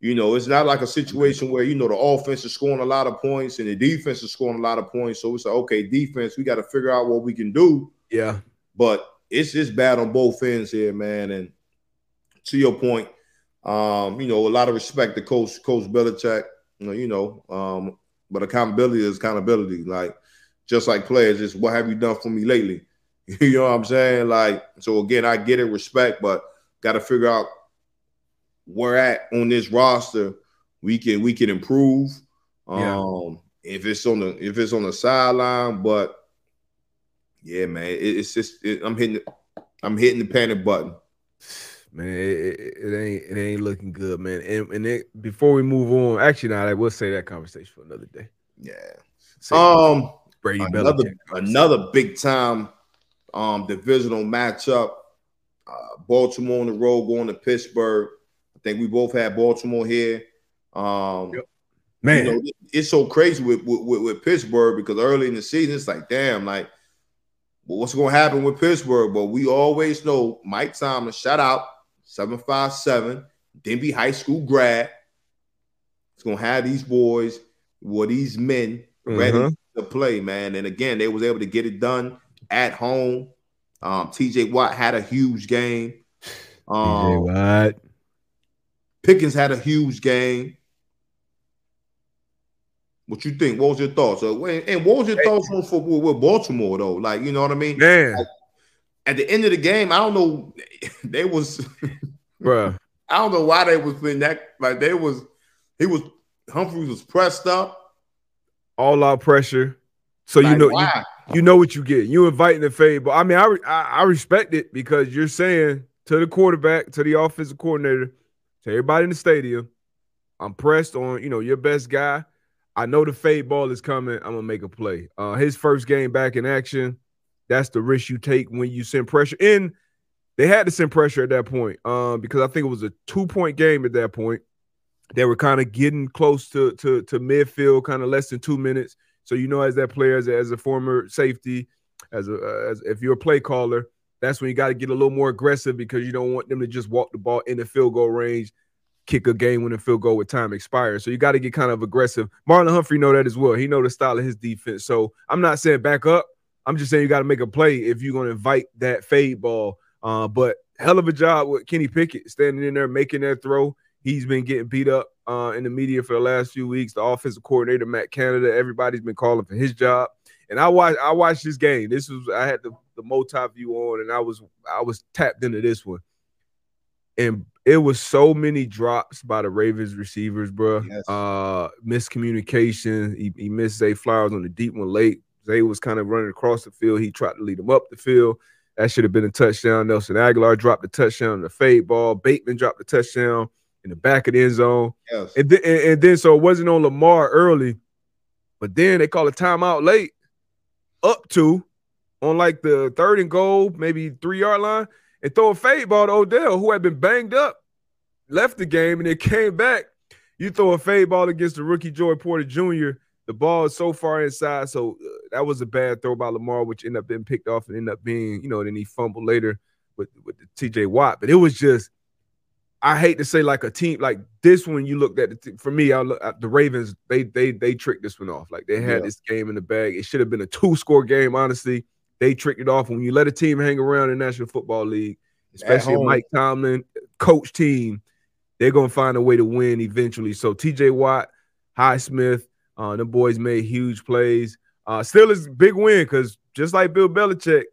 you know, it's not like a situation where you know the offense is scoring a lot of points and the defense is scoring a lot of points. So it's like, okay, defense, we got to figure out what we can do. Yeah, But it's just bad on both ends here, man. And to your point, um, you know, a lot of respect to Coach Coach Belichick. You know, you know, um, but accountability is accountability. Like just like players, just what have you done for me lately? you know what I'm saying? Like, so again, I get it, respect, but got to figure out where at on this roster we can we can improve. Yeah. Um, if it's on the if it's on the sideline, but yeah, man, it, it's just it, I'm hitting I'm hitting the panic button. Man, it, it, it ain't it ain't looking good, man. And and it, before we move on, actually, now I will say that conversation for another day. Yeah. Say Um, Brady another another big time um divisional matchup. Uh, Baltimore on the road going to Pittsburgh. I think we both had Baltimore here. Um, Yep. man. you know, it's so crazy with, with, with, Pittsburgh because early in the season, it's like, damn, like, well, what's going to happen with Pittsburgh? But we always know Mike Tomlin, shout out 757, Denbigh High School grad. It's to have these boys, or these men ready Mhm. to play, man. And again, they was able to get it done at home. Um, TJ Watt had a huge game. TJ Um, Watt. Pickens had a huge game. What you think? What was your thoughts? Uh, and what was your thoughts on for with Baltimore though? Like, you know what I mean? Man, At the end of the game, I don't know. They was bruh. I don't know why they was in that. Like they was he was Humphreys was pressed up. All out pressure. So you know you, you know what you get. You inviting the fade, but I mean, I, I I respect it because you're saying to the quarterback, to the offensive coordinator, to everybody in the stadium, I'm pressed on. You know, your best guy. I know the fade ball is coming. I'm gonna make a play. Uh, his first game back in action. That's the risk you take when you send pressure in. They had to send pressure at that point, um, because I think it was a two point game at that point. They were kind of getting close to to to midfield, kind of less than two minutes. So you know, as that player, as a, as a former safety, as a uh, as if you're a play caller, that's when you got to get a little more aggressive because you don't want them to just walk the ball in the field goal range, kick a game when the field goal with time expires. So you got to get kind of aggressive. Marlon Humphrey know that as well. He know the style of his defense. So I'm not saying back up. I'm just saying you got to make a play if you're going to invite that fade ball. Uh, but hell of a job with Kenny Pickett standing in there making that throw. He's been getting beat up uh, in the media for the last few weeks. The offensive coordinator Matt Canada, everybody's been calling for his job. And I watched I watched this game. This was I had the the multi view on, and I was I was tapped into this one. And it was so many drops by the Ravens receivers, bro. Yes. Uh, miscommunication. He, he missed Zay Flowers on the deep one late. Zay was kind of running across the field. He tried to lead him up the field. That should have been a touchdown. Nelson Agholor dropped the touchdown on the fade ball. Bateman dropped the touchdown in the back of the end zone. Yes. And then, and, and then so it wasn't on Lamar early, but then they call a timeout late, up to on like the third and goal, maybe three yard line, and throw a fade ball to Odell, who had been banged up, left the game, and then came back. You throw a fade ball against the rookie Joey Porter Jr. The ball is so far inside, so uh, that was a bad throw by Lamar, which ended up being picked off and ended up being, you know, then he fumbled later with with the TJ Watt. But it was just I hate to say like a team like this one. You looked at the for me, I look at the Ravens. They they they tricked this one off. Like they had Yeah. this game in the bag. It should have been a two score game. Honestly, they tricked it off. When you let a team hang around in the National Football League, especially. Mike Tomlin coach team, they're gonna find a way to win eventually. So T.J. Watt, Highsmith, uh, the boys made huge plays. Uh, still is a big win because just like Bill Belichick,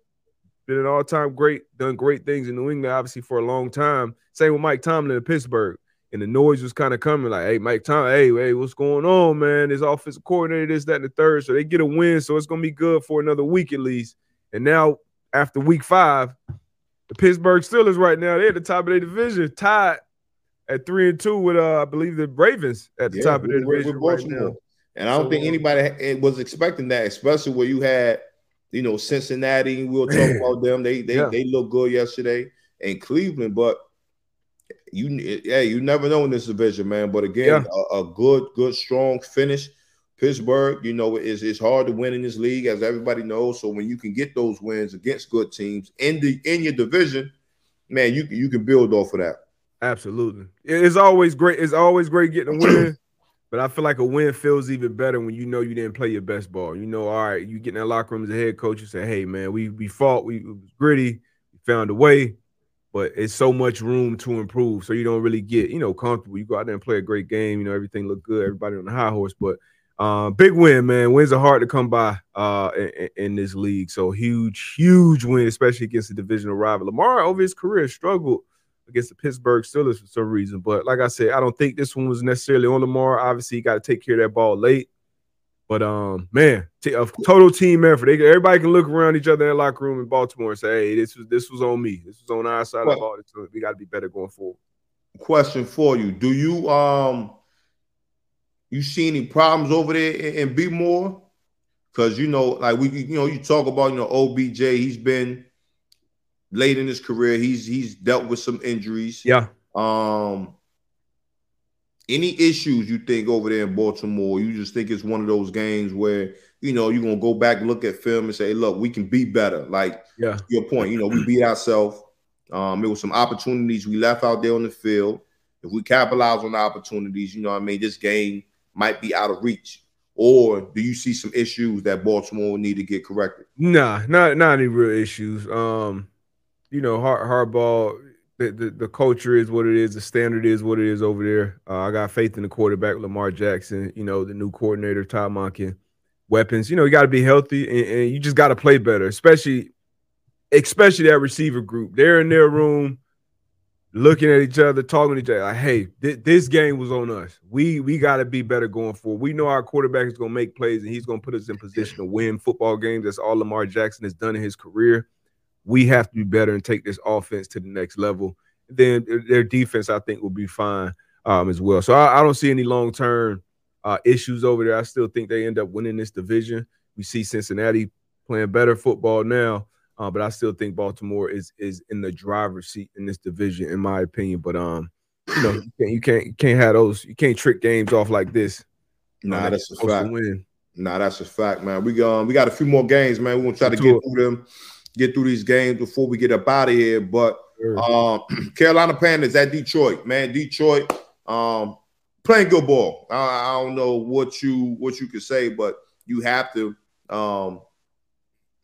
been an all-time great, done great things in New England, obviously for a long time. Same with Mike Tomlin in Pittsburgh. and the noise was kind of coming. Like, hey, Mike Tom, hey, hey, what's going on, man? This offensive coordinator, this, that, and the third. So they get a win, so it's gonna be good for another week at least. And now after week five, the Pittsburgh Steelers right now they're at the top of their division, tied at three and two with uh, I believe the Ravens at the Yeah, top of their division right now. And I don't So, think uh, anybody was expecting that, especially where you had, you know, Cincinnati. We'll talk about them. They they Yeah. they look good yesterday, and Cleveland. But you, yeah, you never know in this division, man. But again, a, a good, good, strong finish. Pittsburgh, you know, is it's hard to win in this league, as everybody knows. So when you can get those wins against good teams in the in your division, man, you can you can build off of that. Absolutely. It's always great. It's always great getting a win, but I feel like a win feels even better when you know you didn't play your best ball. You know, all right, you get in that locker room as a head coach, and say, hey, man, we we fought, we was gritty, we found a way, but it's so much room to improve. So you don't really get, you know, comfortable. You go out there and play a great game, you know, everything looked good, everybody on the high horse, but uh, big win, man. Wins are hard to come by uh, in, in this league. So huge, huge win, especially against the divisional rival. Lamar over his career struggled against the Pittsburgh Steelers for some reason. But like I said, I don't think this one was necessarily on Lamar. Obviously, you got to take care of that ball late. But um, man, t- a total team effort. They, everybody can look around each other in the locker room in Baltimore and say, "Hey, this was this was on me. This was on our side of the Well- ball. We got to be better going forward." Question for you: Do you um you see any problems over there in, in B-more? Because you know, like we, you know, you talk about you know OBJ. He's been late in his career. He's he's dealt with some injuries. Yeah, Um, any issues you think over there in Baltimore? You just think it's one of those games where you know you're gonna go back, look at film, and say, "Look, we can be better." Like yeah, your point, you know, we beat ourselves. Um, it was some opportunities we left out there on the field. If we capitalize on the opportunities, you know, what I mean, this game might be out of reach. Or do you see some issues that Baltimore need to get corrected? nah, not not any real issues. Um, you know, hard hardball. The, the, the culture is what it is. The standard is what it is over there. Uh, I got faith in the quarterback, Lamar Jackson. You know, the new coordinator, Todd Monken. Weapons. You know, you got to be healthy, and, and you just got to play better, especially, especially that receiver group. They're in their room, looking at each other, talking to each other. Like, hey, thi- this game was on us. We we got to be better going forward. We know our quarterback is going to make plays, and he's going to put us in position to win football games. That's all Lamar Jackson has done in his career we have to be better and take this offense to the next level. Then their defense, I think, will be fine um, as well. So I, I don't see any long term uh, issues over there. I still think they end up winning this division. We see Cincinnati playing better football now, uh, but I still think Baltimore is is in the driver's seat in this division, in my opinion. But um, you know, you can't you can't, you can't have those. You can't trick games off like this. Nah, that's a fact. Win. Nah, that's a fact, man. We um we got a few more games, man. We're gonna try to Get get it. through them, get through these games before we get up out of here. But um Carolina Panthers at Detroit, man. Detroit um playing good ball. I, I don't know what you what you could say, but you have to um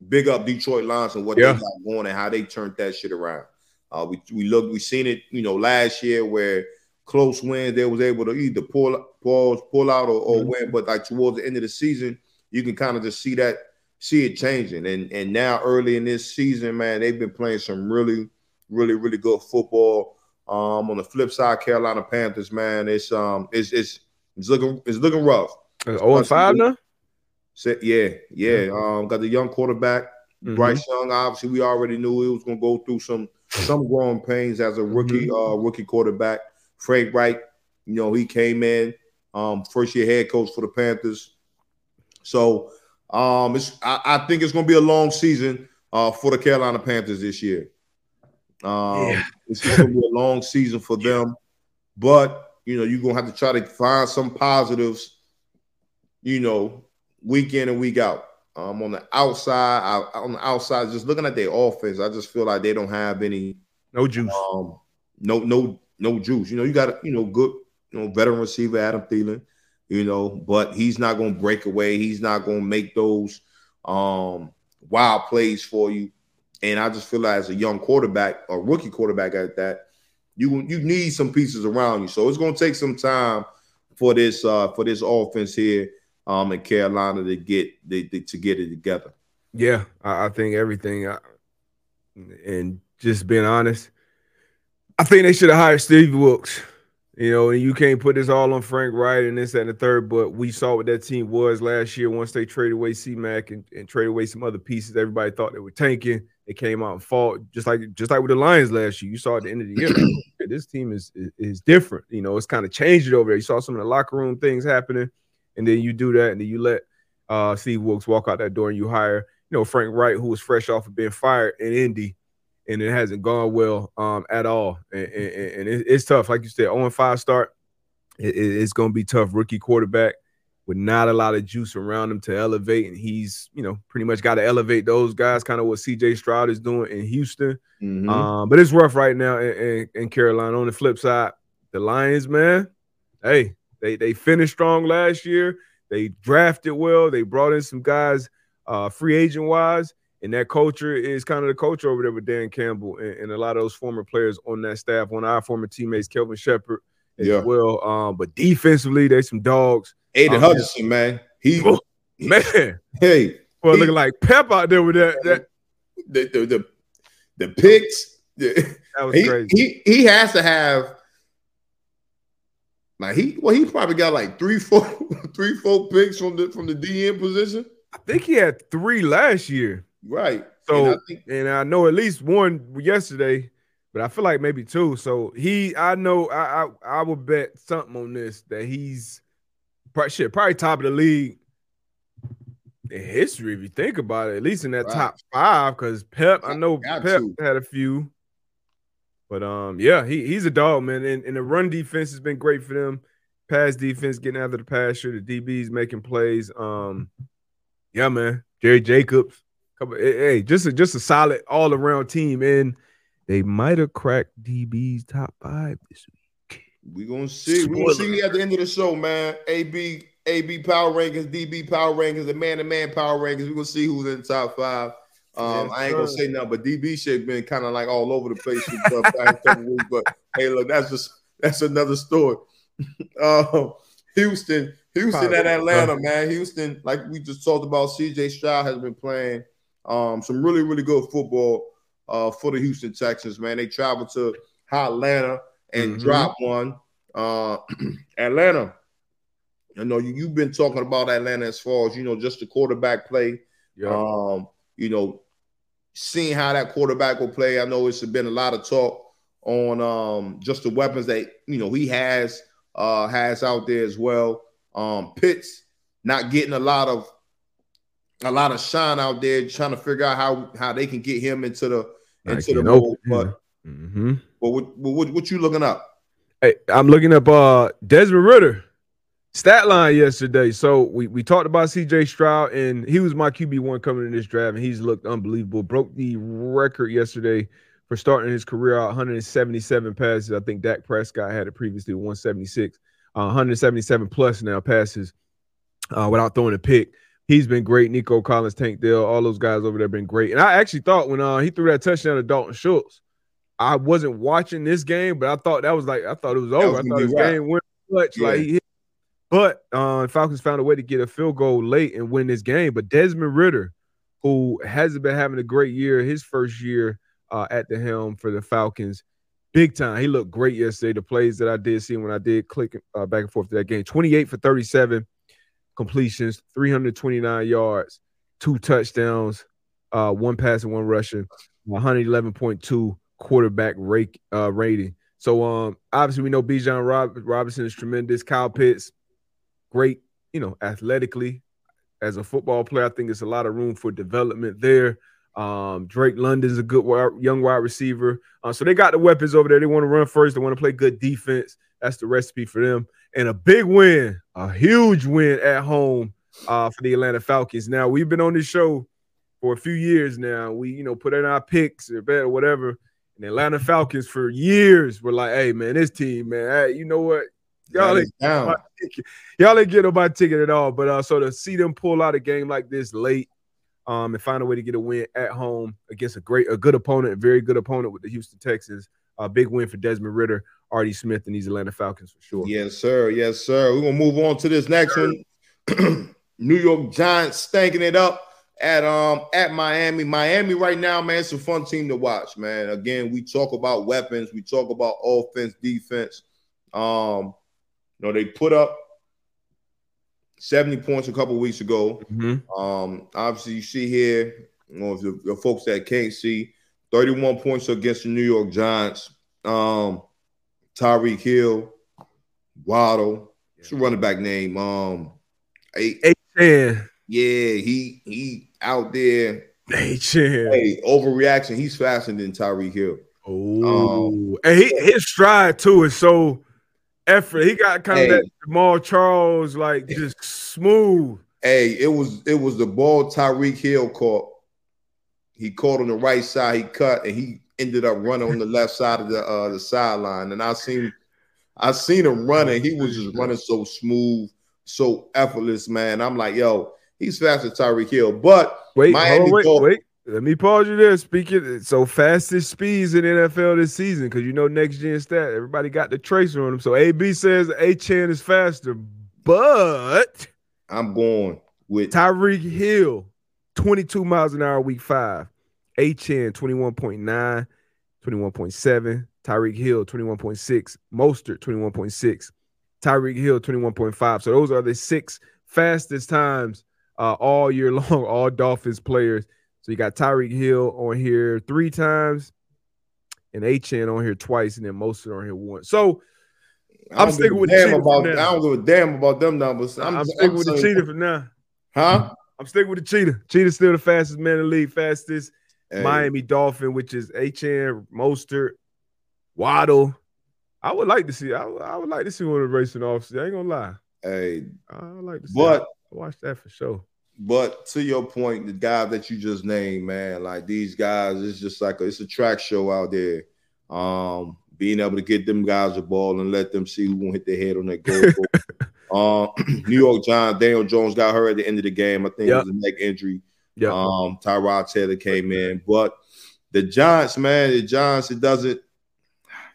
big up Detroit Lions and what Yeah. they got going and how they turned that shit around. Uh, we we looked, we seen it, you know, last year where close wins they was able to either pull pause, pull out or, or Mhm. win. But like towards the end of the season, you can kind of just see that see it changing. And and now early in this season, man, they've been playing some really, really, really good football. Um, on the flip side, Carolina Panthers, man, it's um it's it's it's looking it's looking rough. Oh and five now. So, yeah, yeah. Um, got the young quarterback, Mhm. Bryce Young. Obviously, we already knew he was going to go through some some growing pains as a rookie uh, rookie quarterback. Frank Reich, you know, he came in um, first year head coach for the Panthers. So um, it's I, I think it's going to be a long season uh, for the Carolina Panthers this year. Um, Yeah. It's going to be a long season for them, but you know you're going to have to try to find some positives. You know, week in and week out. Um, on the outside, I, on the outside, just looking at their offense, I just feel like they don't have any No juice. um, no, no, no juice. You know, you got you know good, you know, veteran receiver Adam Thielen. You know, but he's not going to break away. He's not going to make those um wild plays for you. And I just feel like as a young quarterback, a rookie quarterback at that, you you need some pieces around you. So it's going to take some time for this uh for this offense here um in Carolina to get they, to get it together. Yeah, I, I think everything. I, and just being honest, I think they should have hired Steve Wilks. You know, and you can't put this all on Frank Reich and this that, and the third, but we saw what that team was last year once they traded away C Mac and, and traded away some other pieces. Everybody thought they were tanking. They came out and fought just like just like with the Lions last year. You saw at the end of the year, this team is, is is different. You know, it's kind of changed it over there. You saw some of the locker room things happening, and then you do that, and then you let uh Steve Wilks walk out that door and you hire, you know, Frank Reich, who was fresh off of being fired in Indy and it hasn't gone well um, at all. And, and, and it, it's tough, like you said, 0 5 start. It, it, it's going to be tough. Rookie quarterback with not a lot of juice around him to elevate, and he's you know pretty much got to elevate those guys. Kind of what C.J. Stroud is doing in Houston. Mhm. Um, but it's rough right now in, in, in Carolina. On the flip side, the Lions, man, hey, they they finished strong last year. They drafted well. They brought in some guys, uh, free agent wise, and that culture is kind of the culture over there with Dan Campbell and, and a lot of those former players on that staff. One of our former teammates, Kelvin Sheppard, as Yeah. well. Um, but defensively, they some dogs, Aidan Um, Hutchinson, man. He, Oh, man. hey, Well, He- looking like Pep out there with that. That, the the the, the picks. the- that was he, crazy. he he has to have like he well he probably got like three four three four picks from the from the DN position I think he had three last year. Right So- And I think, and I know at least one yesterday, but I feel like maybe two. So he, I know, I I, I would bet something on this that he's probably shit, probably top of the league in history if you think about it. At least in that Right. top five, because Pep, I know Got Pep to. had a few, but um, yeah, he he's a dog, man. And, and the run defense has been great for them. Pass defense getting after the passer, the DBs making plays. Um, yeah, man, Jerry Jacobs. Couple, hey, hey, just a just a solid all around team, and they might have cracked DB's top five this week. we gonna see. We gonna Spoiler. see at the end of the show man. AB AB power rankings DB power rankings the man to man power rankings. We gonna see who's in the top five. Um Yes, I ain't gonna say nothing but DB shit been kind of like all over the place the past weeks but hey look that's just that's another story. Um Houston Houston at Atlanta man. Houston like we just talked about CJ Stroud has been playing um some really really good football uh for the Houston Texans man they traveled to Atlanta and Mhm. drop one uh Atlanta I know you, you've been talking about Atlanta as far as you know just the quarterback play Yeah, um, you know, seeing how that quarterback will play. I know it's been a lot of talk on um just the weapons that you know he has uh has out there as well. Um Pitts not getting a lot of a lot of shine out there, trying to figure out how how they can get him into the into the mold. But, hmm but what, what what you looking up? Hey, I'm looking up uh Desmond Ridder stat line yesterday. So we we talked about CJ Stroud, and he was my QB one coming in this draft, and he's looked unbelievable. Broke the record yesterday for starting his career out 177 passes. I think Dak Prescott had it previously 176, uh, 177 plus now passes uh, without throwing a pick. He's been great. Nico Collins, Tank Dell, all those guys over there been great. And I actually thought when uh, he threw that touchdown to Dalton Schultz, I wasn't watching this game, but I thought that was like I thought it was over. was I thought this wrapped. game went clutch. Yeah. Like he hit. But uh, Falcons found a way to get a field goal late and win this game. But Desmond Ridder, who hasn't been having a great year, his first year uh, at the helm for the Falcons, big time. He looked great yesterday. The plays that I did see when I did click uh, back and forth to that game 28 for 37 completions, 329 yards, two touchdowns, uh, one pass and one rushing, 111.2 quarterback rate, uh, rating. So um, obviously we know Bijan Rob- Robinson is tremendous. Kyle Pitts, great, you know, athletically as a football player. I think there's a lot of room for development there. Um, Drake London's a good wi- young wide receiver. Uh, so they got the weapons over there. They want to run first. They want to play good defense. That's the recipe for them. And a big win, a huge win at home uh, for the Atlanta Falcons. Now we've been on this show for a few years now. We, you know, put in our picks or bet or whatever. And the Atlanta Falcons for years were like, "Hey, man, this team, man, hey, you know what? Y'all ain't is down. my ticket. Y'all ain't get nobody ticket at all. But uh, so to see them pull out a game like this late, um, and find a way to get a win at home against a great, a good opponent, a very good opponent with the Houston Texans, a big win for Desmond Ridder, Artie Smith, and these Atlanta Falcons for sure. Yes, sir. Yes, sir. We're gonna move on to this next one. New York Giants stanking it up at um at Miami. Miami right now, man, it's a fun team to watch, man. Again, we talk about weapons, we talk about offense, defense. Um, you know, they put up 70 points a couple weeks ago. Mhm. Um, obviously, you see here, you know, if the, the folks that can't see, 31 points against the New York Giants. Um, Tyreek Hill, Waddle, what's the running back name? Um, eight, Chan. yeah, he he out there. Hey, Hey, overreaction. He's faster than Tyreek Hill. Oh, and he, his stride too is so effort. He got kind Hey. of that Jamaal Charles, like just smooth. Hey, it was it was the ball Tyreek Hill caught. He caught on the right side, he cut, and he ended up running on the left side of the uh the sideline. And I seen I seen him running. He was just running so smooth, so effortless, man. I'm like, yo, he's faster than Tyreek Hill. But Wait, Miami hold wait, Dolphins- wait. Let me pause you there. Speaking so fastest speeds in NFL this season because you know next gen stat. Everybody got the tracer on them. So AB says Achane is faster, but I'm going with Tyreek Hill, 22 miles an hour week five. Achane, 21.9, 21.7. Tyreek Hill, 21.6. Mostert, 21.6. Tyreek Hill, 21.5. So those are the six fastest times uh, all year long, all Dolphins players. So you got Tyreek Hill on here three times and Achane on here twice, and then Mostert on here once. So I'm sticking with the damn for about. I don't give a damn about them numbers. I'm, I'm, sticking with the cheater for now. Huh? I'm sticking with the cheater. Cheetah's still the fastest man in the league, fastest Hey, Miami Dolphin, which is HN, Mostert, Waddle. I would like to see. I, would- I would like to see one of the racing officers. I ain't gonna lie. hey, I would like to see. but I watch that for sure. But to your point, the guy that you just named, man, like these guys, it's just like a, it's a track show out there. Um, being able to get them guys the ball and let them see who won't hit their head on that goal. um, New York Giants, Daniel Jones got hurt at the end of the game. I think Yep. it was a neck injury. Yeah. Um, Tyrod Taylor came in, but the Giants, man, the Giants, it doesn't.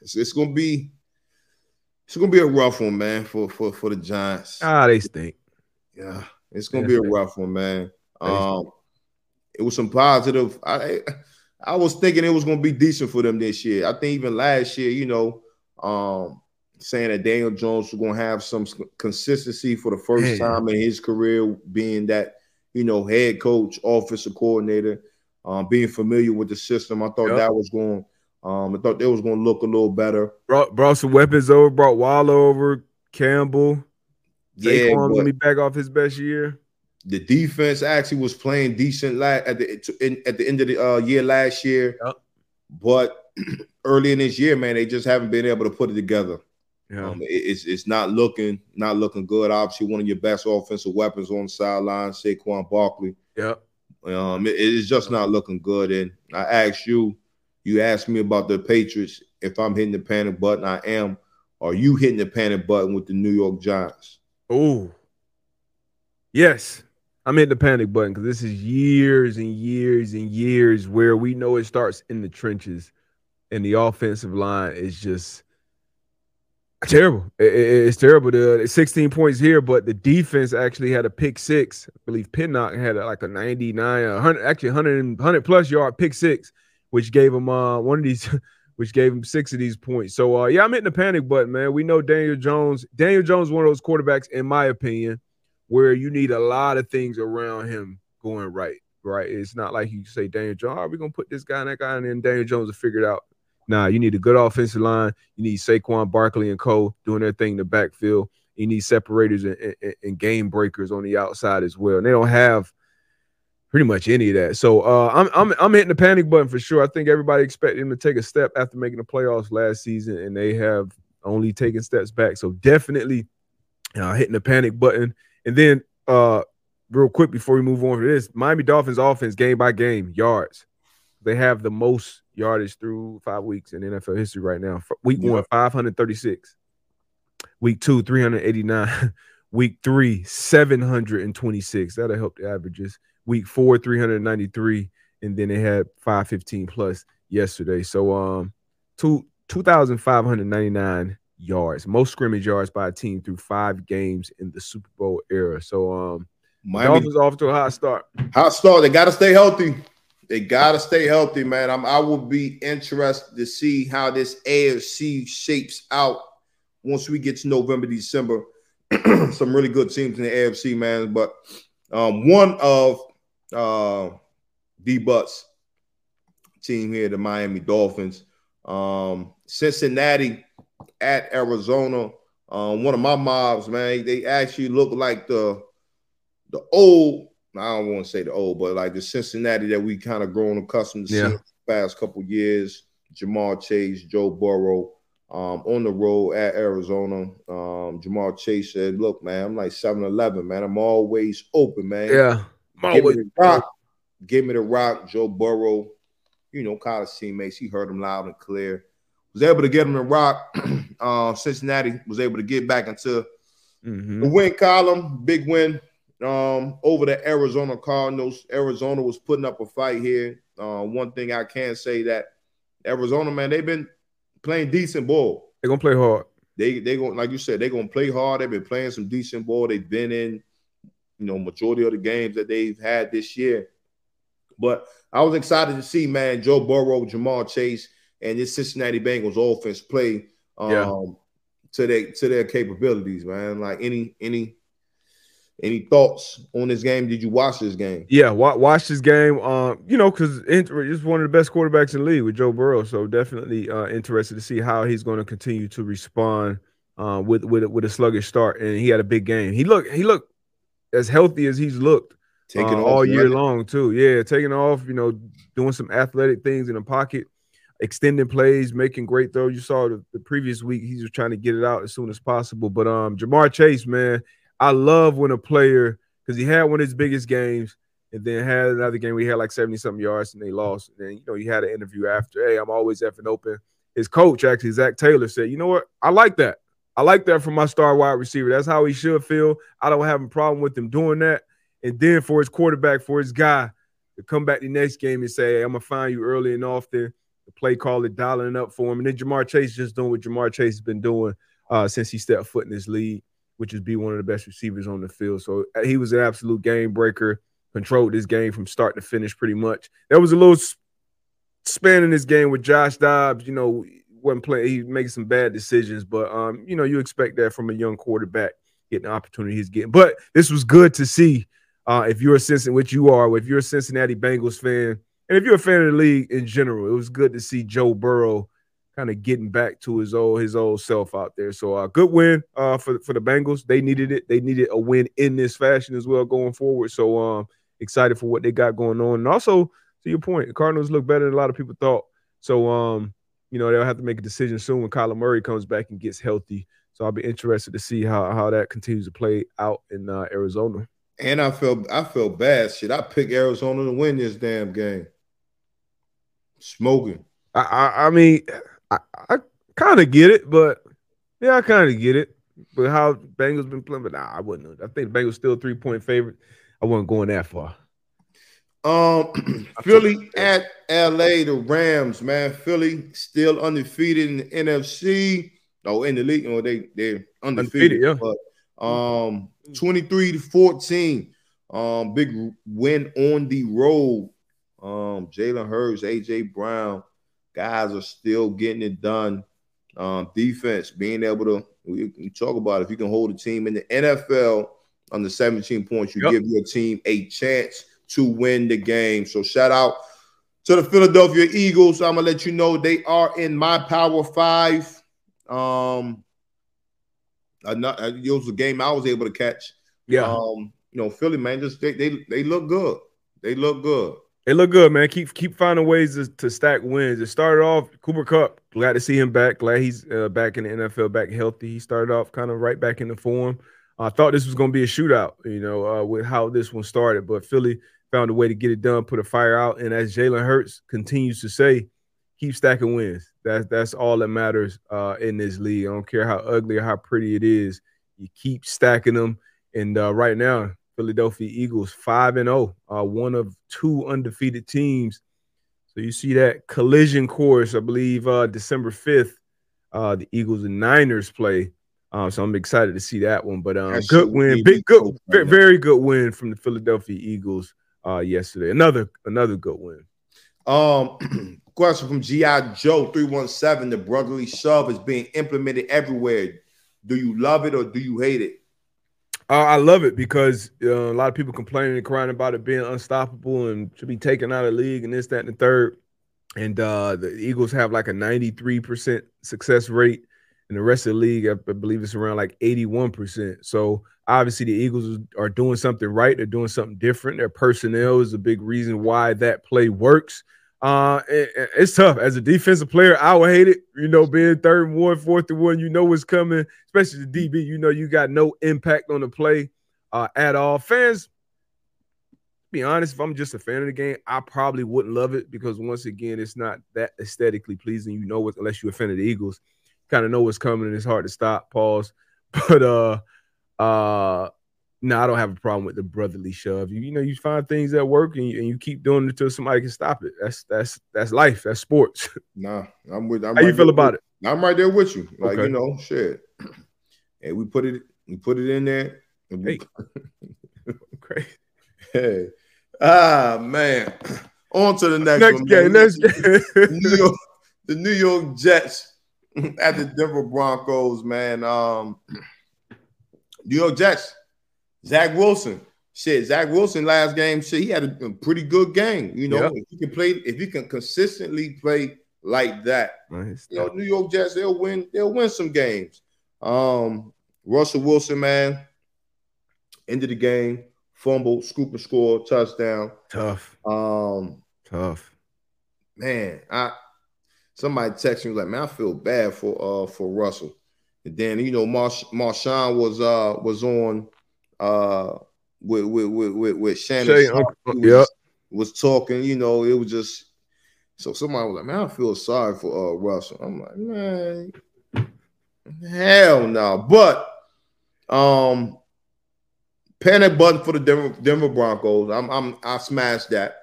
It's, it's gonna be. It's gonna be a rough one, man, for for for the Giants. ah, they stink. Yeah, it's gonna be a rough one, man. Um, it was some positive. I I was thinking it was gonna be decent for them this year. I think even last year, you know, um, saying that Daniel Jones was gonna have some consistency for the first Man. time in his career, being that you know head coach, offensive coordinator, um, being familiar with the system. I thought Yep. that was going. Um, I thought they was gonna look a little better. Brought brought some weapons over. Brought Waller over. Campbell. Yeah, Saquon but- gonna back off his best year. the defense actually was playing decent la- at the in, at the end of the uh, year last year, Yep. but early in this year, man, they just haven't been able to put it together. Yeah. Um, it- it's it's not looking not looking good. Obviously, one of your best offensive weapons on the sideline, Saquon Barkley. Yep. Um, it- it's just not looking good. And I asked you, you asked me about the Patriots. If I'm hitting the panic button, I am. Are you hitting the panic button with the New York Giants? Oh, yes. I'm hitting the panic button because this is years and years and years where we know it starts in the trenches, and the offensive line is just terrible. I- I- it's terrible. The 16 points here, but the defense actually had a pick six. I believe Pinnock had like a 99, 100, actually 100, 100 plus yard pick six, which gave him uh one of these. Which gave him six of these points. So uh yeah, I'm hitting the panic button, man. We know Daniel Jones. Daniel Jones one of those quarterbacks, in my opinion, where you need a lot of things around him going right. Right. It's not like you say Daniel Jones, are we gonna put this guy and that guy, and then Daniel Jones will figure it out. Nah, you need a good offensive line. You need Saquon Barkley and Cole doing their thing in the backfield. You need separators and, and, and game breakers on the outside as well. And they don't have pretty much any of that. So uh, I'm I'm I'm hitting the panic button for sure. I think everybody expected him to take a step after making the playoffs last season, and they have only taken steps back. So definitely uh, hitting the panic button. And then uh, real quick before we move on to this, Miami Dolphins offense game by game yards. They have the most yardage through five weeks in NFL history right now. Week Yeah. one, 536. Week two, 389. Week three, 726. That'll help the averages. Week four, 393. And then they had 515 plus yesterday. So um two 2,599 yards, most scrimmage yards by a team through five games in the Super Bowl era. So um Miami Dolphins off to a hot start. Hot start. They got to stay healthy. They got to stay healthy, man. I'm, I will be interested to see how this AFC shapes out once we get to November, December, some really good teams in the AFC, man. But um, one of uh, D Butts team here, the Miami Dolphins, um, Cincinnati at Arizona. Um, one of my mobs, man, they actually look like the the old. I don't want to say the old, but like the Cincinnati that we kind of grown accustomed to Yeah. seeing the past couple years. Ja'Marr Chase, Joe Burrow, um, on the road at Arizona. Um, Ja'Marr Chase said, "Look, man, I'm like 7-Eleven, man. I'm always open, man. Yeah. I'm Give me the rock. Give me the rock. Joe Burrow, you know, college teammates. He heard him loud and clear. Was able to get him the rock. uh, Cincinnati was able to get back into Mhm. the win column. Big win um, over the Arizona Cardinals. Arizona was putting up a fight here. Uh, one thing I can say that Arizona, man, they've been playing decent ball They're gonna play hard. they they going like you said they're gonna play hard. They've been playing some decent ball. They've been in, you know, majority of the games that they've had this year. But I was excited to see man Joe Burrow, Ja'Marr Chase, and this Cincinnati Bengals offense play um, Yeah. to their to their capabilities, man. Like any any any thoughts on this game? Did you watch this game? Yeah, wa- watch this game. Um, you know, because it's one of the best quarterbacks in the league with Joe Burrow. So definitely uh, interested to see how he's going to continue to respond uh, with with with a sluggish start. And he had a big game. He looked he looked as healthy as he's looked Taking uh, all year long too. Yeah, taking off. You know, doing some athletic things in the pocket, extending plays, making great throws. You saw the, the previous week he was trying to get it out as soon as possible. But um, Ja'Marr Chase, man, I love when a player because he had one of his biggest games. And then had another game we had like 70 something yards and they lost. And then, you know, he had an interview after, hey, I'm always effing open. His coach, actually, Zac Taylor, said, you know what? I like that. I like that from my star wide receiver. That's how he should feel. I don't have a problem with him doing that. And then for his quarterback, for his guy to come back the next game and say, hey, I'm going to find you early and often. The play caller dialing up for him. And then Ja'Marr Chase just doing what Ja'Marr Chase has been doing uh, since he stepped foot in this league, which is be one of the best receivers on the field. So uh, he was an absolute game breaker, controlled this game from start to finish pretty much. There was a little span in this game with Josh Dobbs, you know, wasn't playing, he making some bad decisions, but um, you know, you expect that from a young quarterback getting the opportunity he's getting. But this was good to see. Uh, if you're a Cincinnati, which you are, if you're a Cincinnati Bengals fan, and if you're a fan of the league in general, it was good to see Joe Burrow kind of getting back to his old his old self out there. So uh, good win uh, for for the Bengals. They needed it. They needed a win in this fashion as well going forward. So um, excited for what they got going on. And also to your point, the Cardinals look better than a lot of people thought. So um, you know they'll have to make a decision soon when Kyler Murray comes back and gets healthy. So I'll be interested to see how how that continues to play out in uh, Arizona. And I felt I felt bad. Shit, I picked Arizona to win this damn game. Smoking. I I, I mean, I, I kind of get it, but yeah, I kind of get it. But how Bengals been playing, but nah, I wouldn't. I think Bengals still three point favorite. I wasn't going that far. Um, Philly at LA, the Rams, man. Philly still undefeated in the NFC. Oh, in the league, oh, they they're undefeated. Undefeated, yeah. But um, 23 to 14. Um, big win on the road. Um, Jalen Hurts, AJ Brown, guys are still getting it done. Um, defense being able to we, we talk about if you can hold a team in the NFL under 17 points, you Yep. give your team a chance to win the game. So shout out to the Philadelphia Eagles. I'm gonna let you know they are in my power five. Um, not, it was a game I was able to catch. Yeah, Um, you know, Philly man, just they they they look good. They look good. They look good, man. Keep keep finding ways to, to stack wins. It started off Cooper Kupp. Glad to see him back. Glad he's uh, back in the NFL, back healthy. He started off kind of right back in the form. I thought this was going to be a shootout, you know, uh, with how this one started, but Philly found a way to get it done, put a fire out, and as Jalen Hurts continues to say, keep stacking wins. That's that's all that matters uh, in this league. I don't care how ugly or how pretty it is. You keep stacking them, and uh, right now Philadelphia Eagles five and zero, uh, one of two undefeated teams. So you see that collision course, I believe, uh, December fifth. Uh, the Eagles and Niners play. Uh, so I'm excited to see that one. But um, good win, big good, very, very good win from the Philadelphia Eagles uh, yesterday. Another another good win. Um, question from GI Joe three one seven. The brotherly shove is being implemented everywhere. Do you love it or do you hate it? Uh, I love it because uh, a lot of people complaining and crying about it being unstoppable and should be taken out of the league and this, that, and the third. And uh, the Eagles have like a 93% success rate. And the rest of the league, I I believe it's around like 81%. So obviously the Eagles are doing something right. They're doing something different. Their personnel is a big reason why that play works. Uh, it- it- it's tough as a defensive player. I would hate it, you know, being third and one, fourth and one. You know what's coming, especially the DB. You know you got no impact on the play uh, at all. Fans, be honest, if I'm just a fan of the game, I probably wouldn't love it because once again, it's not that aesthetically pleasing. You know what, unless you're a fan of the Eagles, kind of know what's coming and it's hard to stop. Pause. But uh, uh, no, I don't have a problem with the brotherly shove. You, you know, you find things that work and you, and you keep doing it until somebody can stop it. That's that's that's life. That's sports. Nah, I'm with. I'm How you feel about with- it? I'm right there with you. Like Okay. you know, shit. And we put it, we put it in there. and we- Crazy. Hey, ah man. On to the next, Next one, game. Next the New. York, the New York Jets at the Denver Broncos, man. Um, New York Jets, Zach Wilson. Shit, Zach Wilson last game, shit, he had a, a pretty good game. You know, Yep. if he can play, if he can consistently play like that, Nice. you know, New York Jets, they'll win, they'll win some games. Um, Russell Wilson, man, end of the game, fumble, scoop and score, touchdown. Tough. Um, Tough. man, I somebody texted me like, man, I feel bad for uh for Russell. And then you know, Marsh Marshawn was uh was on uh with with with with, Shannon Sharpe. Was, yep. was talking, you know, it was just so somebody was like, man, I feel sorry for uh Russell. I'm like, man, hell no. But um panic button for the Denver, Denver Broncos. I'm I'm I smashed that.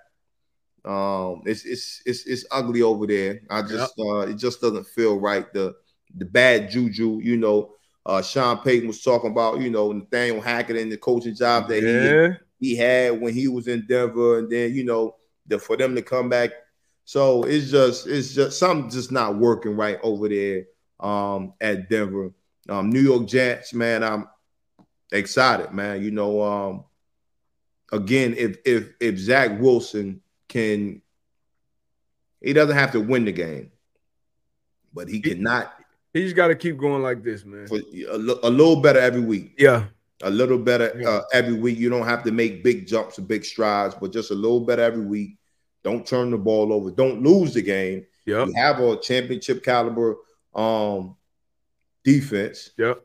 Um, it's it's it's it's ugly over there. I just uh, it just doesn't feel right. The the bad juju, you know. Uh, Sean Payton was talking about, you know, Nathaniel Hackett and the coaching job that Yeah. he he had when he was in Denver, and then you know, the for them to come back. So it's just it's just something just not working right over there um at Denver. Um, New York Jets, man, I'm excited, man. You know, um, again, if if if Zach Wilson can, he doesn't have to win the game, but he cannot He just got to keep going like this, man. for a, a little better every week. Yeah. A little better Yeah. uh, every week. You don't have to make big jumps or big strides, but just a little better every week. Don't turn the ball over. Don't lose the game. Yep. You have a championship caliber um defense. Yep.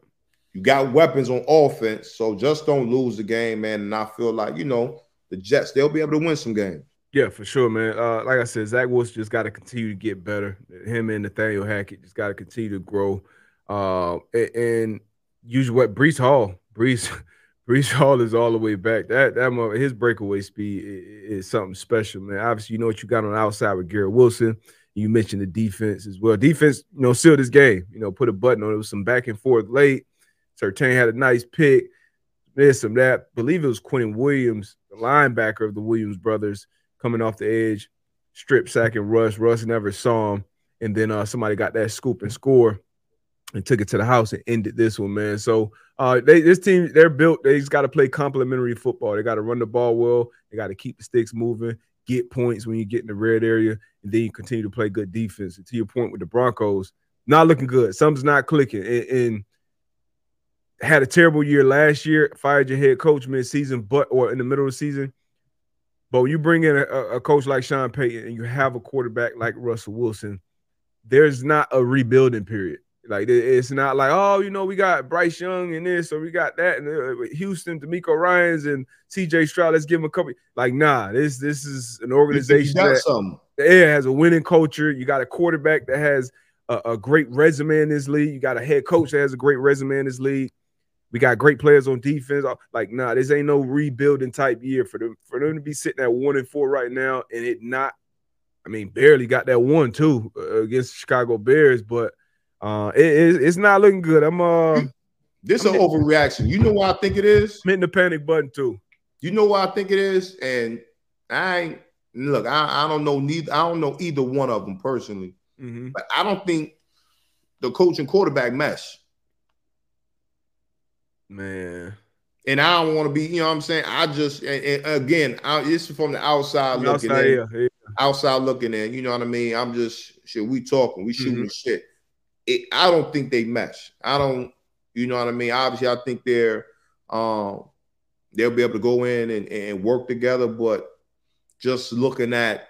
You got weapons on offense, so just don't lose the game, man. And I feel like you know the Jets, they'll be able to win some games. Yeah, for sure, man. Uh, like I said, Zach Wilson just got to continue to get better. Him and Nathaniel Hackett just got to continue to grow. Uh, a- and use what Breece Hall, Breece, Breece Hall is all the way back. That that his breakaway speed i- i- is something special, man. Obviously, you know what you got on the outside with Garrett Wilson. You mentioned the defense as well. Defense, you know, sealed this game. You know, put a button on it. Was some back and forth late. Sertain had a nice pick. This, some that. believe it was Quinnen Williams, the linebacker of the Williams brothers, coming off the edge, strip sacking Russ. Russ never saw him. And then uh, somebody got that scoop and score and took it to the house and ended this one, man. So uh, they this team, they're built, they just got to play complementary football. They got to run the ball well, they got to keep the sticks moving, get points when you get in the red area, and then you continue to play good defense. And to your point with the Broncos, not looking good. Something's not clicking. And, and had a terrible year last year, fired your head coach mid-season, but or in the middle of the season. But when you bring in a, a coach like Sean Payton and you have a quarterback like Russell Wilson, there's not a rebuilding period. Like it's not like, oh, you know, we got Bryce Young and this, or we got that, and uh, Houston, DeMeco Ryans and CJ Stroud. Let's give him a couple. Like, nah, this this is an organization that something. it has a winning culture. You got a quarterback that has a, a great resume in this league. You got a head coach that has a great resume in this league. We got great players on defense. Like, nah, this ain't no rebuilding type year for them for them to be sitting at one and four right now, and it not. I mean, barely got that one too uh, against Chicago Bears, but uh, it, it- it's not looking good. I'm uh, This is an overreaction. You know why I think it is? hitting the panic button too. You know why I think it is? And I ain't look, I, I don't know neither I don't know either one of them personally, Mhm. but I don't think the coach and quarterback mesh. Man, And I don't want to be, you know what I'm saying? I just, and, and again, I, this from the outside looking outside, in. yeah, yeah. outside looking in. You know what I mean? I'm just shit. We talking, we shooting Mhm. shit. It, I don't think they mesh. I don't. You know what I mean? Obviously, I think they're um they'll be able to go in and, and work together. But just looking at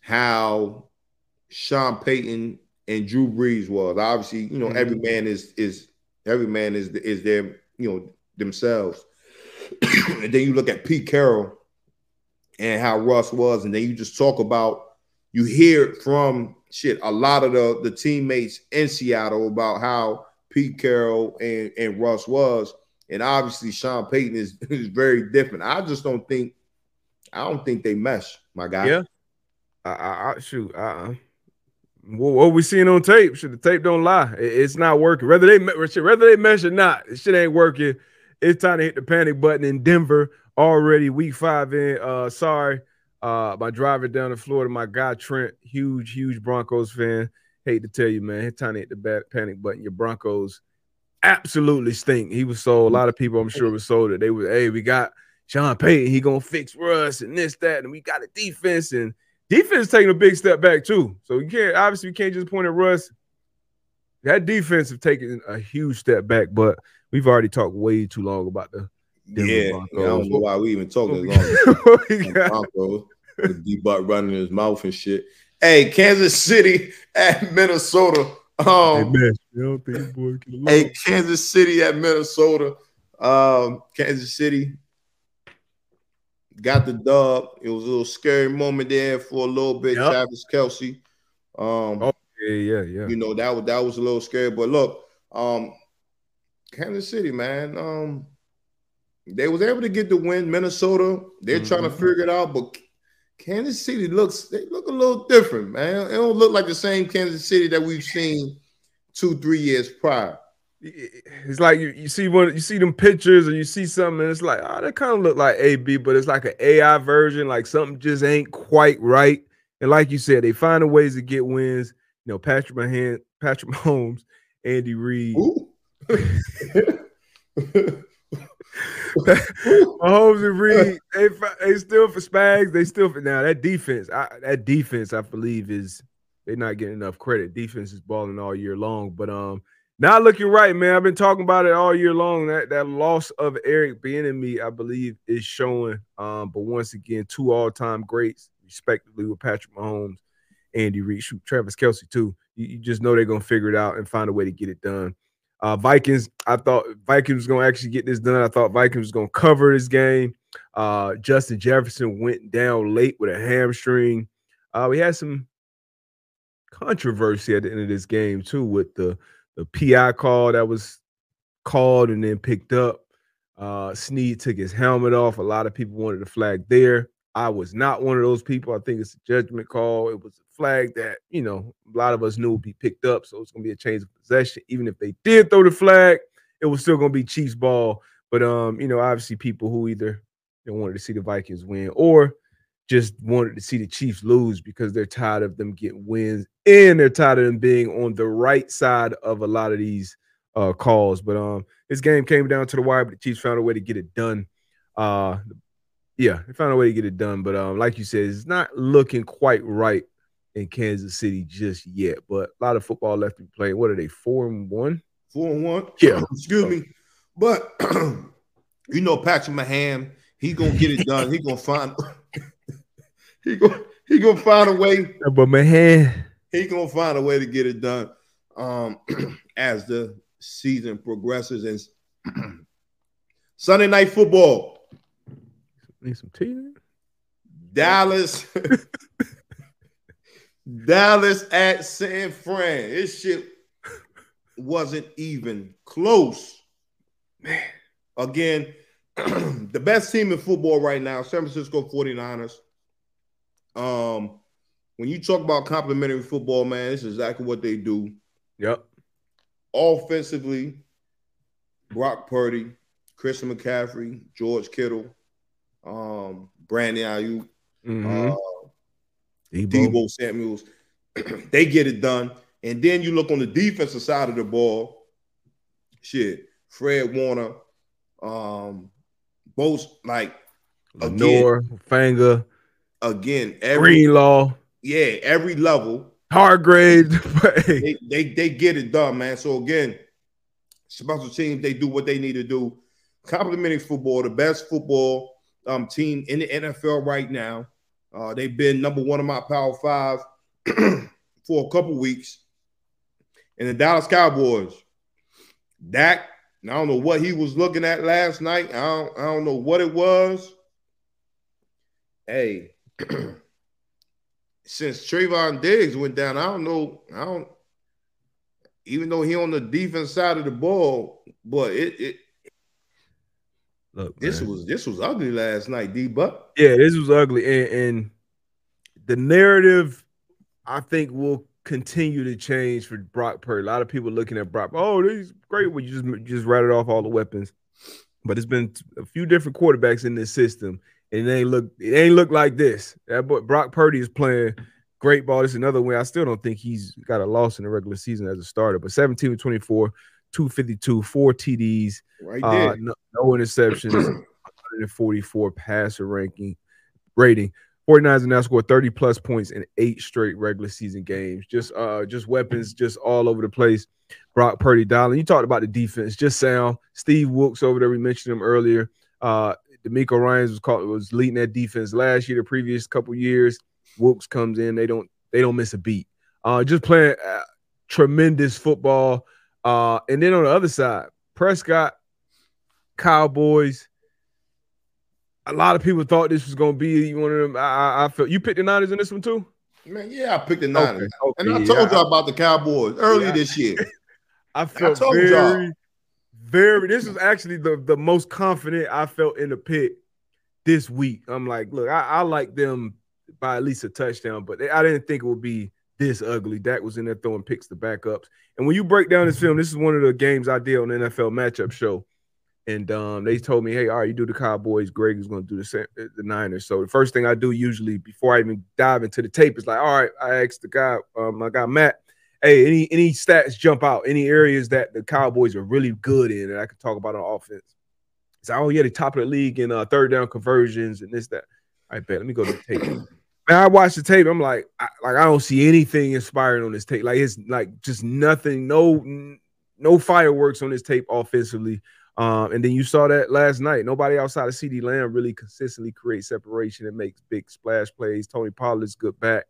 how Sean Payton and Drew Brees was, obviously, you know, every man is is every man is is their you know themselves. and then you look at Pete Carroll and how Russ was, and then you just talk about you hear from shit a lot of the the teammates in Seattle about how Pete Carroll and and Russ was, and obviously Sean Payton is is very different. I just don't think I don't think they mesh, my guy. Yeah. I, I, I shoot. Uh, what, we seeing on tape? Should the tape don't lie? It's not working. Whether they whether they or not, shit ain't working. It's time to hit the panic button in Denver already. Week five in. Uh, sorry, uh, my driver down in Florida, my guy Trent, huge, huge Broncos fan. Hate to tell you, man, it's time to hit the panic button. Your Broncos absolutely stink. He was sold. A lot of people, I'm sure, were sold that they were. Hey, we got Sean Payton. He gonna fix Russ and this, that, and we got a defense and defense taking a big step back too. So you can't obviously you can't just point at Russ. That defense have taken a huge step back, but we've already talked way too long about the Denver Yeah, Broncos. yeah, I don't know why we even talking as long as? Broncos. With D Butt running his mouth and shit. Hey, Kansas City at Minnesota. Hey, Um, man, you don't think boy get? Hey, Kansas City at Minnesota. Um, Kansas City got the dub. It was a little scary moment there for a little bit. Yep. Travis Kelce. Um, Oh, yeah, yeah, yeah. you know that was that was a little scary. But look, um, Kansas City, man, um, they was able to get the win. Minnesota, they're trying to Mhm. figure it out, but Kansas City looks they look a little different, man. It don't look like the same Kansas City that we've seen two, three years prior. It's like you, you see one you see them pictures or you see something and it's like oh that kind of look like AB but it's like an AI version like something just ain't quite right. And like you said they finding ways to get wins. You know Patrick Mahan Patrick Mahomes Andy Reid. Mahomes and Reid they, they still for Spags they still for now that defense I, that defense I believe is they're not getting enough credit. Defense is balling all year long but um not looking right, man. I've been talking about it all year long. That that loss of Eric Bieniemy, I believe, is showing. Um, but once again, two all-time greats, respectively, with Patrick Mahomes, Andy Reid, Travis Kelce too. You, you just know they're gonna figure it out and find a way to get it done. Uh, Vikings, I thought Vikings was gonna actually get this done. I thought Vikings was gonna cover this game. Uh, Justin Jefferson went down late with a hamstring. Uh, we had some controversy at the end of this game too with the the PI call that was called and then picked up. Uh, Sneed took his helmet off. A lot of people wanted a flag there. I was not one of those people. I think it's a judgment call. It was a flag that, you know, a lot of us knew would be picked up. So it's going to be a change of possession. Even if they did throw the flag, it was still going to be Chiefs ball. But, um, you know, obviously people who either they wanted to see the Vikings win or just wanted to see the Chiefs lose because they're tired of them getting wins and they're tired of them being on the right side of a lot of these uh, calls. But um, this game came down to the wire, but the Chiefs found a way to get it done. Uh, yeah, they found a way to get it done. But um, like you said, it's not looking quite right in Kansas City just yet. But a lot of football left to be played. What are they? Four and one. Four and one. Yeah. Excuse me. But you know Patrick Mahan, he gonna get it done. He gonna find he gonna he gonna find a way. But man, He gonna find a way to get it done. Um as the season progresses and Sunday night football. need some tea. Dallas. Dallas at San Fran. This shit wasn't even close. Man. Again, the best team in football right now, San Francisco 49ers. Um, when you talk about complimentary football, man, this is exactly what they do. Yep. Offensively, Brock Purdy, Christian McCaffrey, George Kittle, um, Brandon Aiyuk, Mhm. uh, Deebo. Deebo Samuels. they get it done. And then you look on the defensive side of the ball. Shit, Fred Warner, Um, both like Lenore, Fanga, again, every Greenlaw, yeah, every level Hargrave. they, they they get it done, man. So again, special teams they do what they need to do. Complimenting football, the best football um, team in the NFL right now. Uh, they've been number one in my Power Five for a couple weeks. And the Dallas Cowboys, Dak, I don't know what he was looking at last night. I don't, I don't know what it was. Hey, since Trevon Diggs went down, I don't know. I don't. Even though he on the defense side of the ball, but it, it look, this man. was this was ugly last night, D Buck. Yeah, this was ugly, and, and the narrative I think will continue to change for Brock Purdy. A lot of people looking at Brock. Oh, he's great. You just just rattled off all the weapons, but it's been a few different quarterbacks in this system, and it ain't look it ain't look like this. That boy Brock Purdy is playing great ball. This is another way. I still don't think he's got a loss in the regular season as a starter, but 17 to 24, 252, four TDs, Right uh, no, no interceptions, 144 passer ranking rating. 49ers have now scored 30 plus points in eight straight regular season games. Just uh just weapons just all over the place. Brock Purdy dialing. You talked about the defense, just sound. Steve Wilks over there, we mentioned him earlier. Uh DeMeco Ryans was called was leading that defense last year, the previous couple years. Wilks comes in, they don't they don't miss a beat. Uh just playing uh, tremendous football. Uh and then on the other side, Prescott, Cowboys. A lot of people thought this was going to be one of them. I, I, I felt you picked the Niners in this one too. Man, yeah, I picked the Niners. Okay, and I told I- y'all about the Cowboys early Yeah. this year. I felt told very, y'all. Very. This was actually the the most confident I felt in the pick this week. I'm like, look, I, I like them by at least a touchdown, but I didn't think it would be this ugly. Dak was in there throwing picks to backups, and when you break down this film, this is one of the games I did on the NFL matchup show. And um, they told me, hey, all right, you do the Cowboys. Greg is going to do the Sa- the Niners. So the first thing I do usually before I even dive into the tape is like, all right, I asked the guy, um, my guy Matt, hey, any any stats jump out? Any areas that the Cowboys are really good in that I could talk about on offense? So, oh yeah, the top of the league in uh, third down conversions and this that. I bet. Let me go to the tape. Man, I watched the tape. I'm like, I, like I don't see anything inspiring on this tape. Like it's like just nothing. No, no fireworks on this tape offensively. Um, and then you saw that last night. Nobody outside of CeeDee Lamb really consistently creates separation and makes big splash plays. Tony Pollard's good back,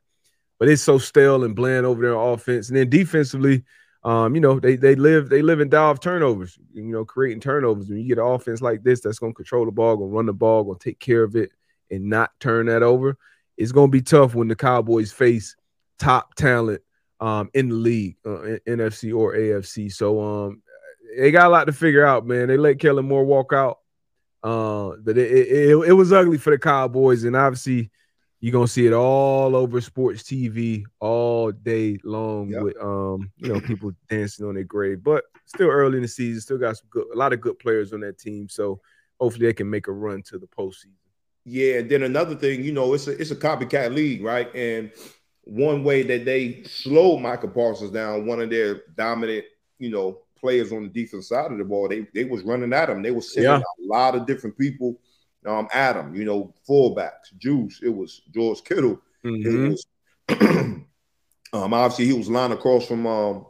but it's so stale and bland over there on offense. And then defensively, um, you know, they they live they live and die off turnovers. You know, creating turnovers. When you get an offense like this that's going to control the ball, to run the ball, to take care of it, and not turn that over, it's going to be tough when the Cowboys face top talent um, in the league, uh, NFC or AFC. So um, they got a lot to figure out, man. They let Kellen Moore walk out, uh, but it, it, it, it was ugly for the Cowboys, and obviously you're gonna see it all over sports TV all day long Yep. with um, you know, people dancing on their grave. But still early in the season, still got some good, a lot of good players on that team. So hopefully they can make a run to the postseason. Yeah, and then another thing, you know, it's a it's a copycat league, right? And one way that they slowed Michael Parsons down, one of their dominant, you know, players on the defense side of the ball, they they was running at him. They was sending Yeah. a lot of different people um him, you know, fullbacks, Juice, it was George Kittle. Mhm. It was um obviously he was lying across from um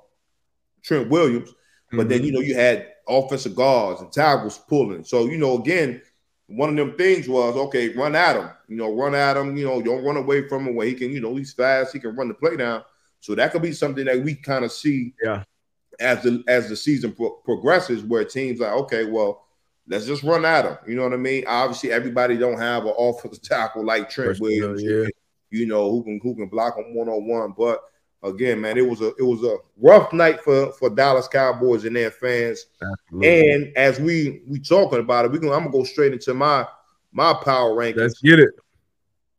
Trent Williams. But then Mhm. you know you had offensive guards and tackles pulling. So you know again, one of them things was okay, run at him. You know, run at him. You know, don't run away from him where he can. You know, he's fast. He can run the play down. So that could be something that we kind of see. Yeah. As the as the season pro- progresses, where teams like okay, well, let's just run at him. You know what I mean? Obviously, everybody don't have an offensive tackle like Trent Williams. yeah. You know who can who can block him one on one, but again, man, it was a it was a rough night for for Dallas Cowboys and their fans. Absolutely. And as we we talking about it, we gonna I'm gonna go straight into my my power rankings. Let's get it.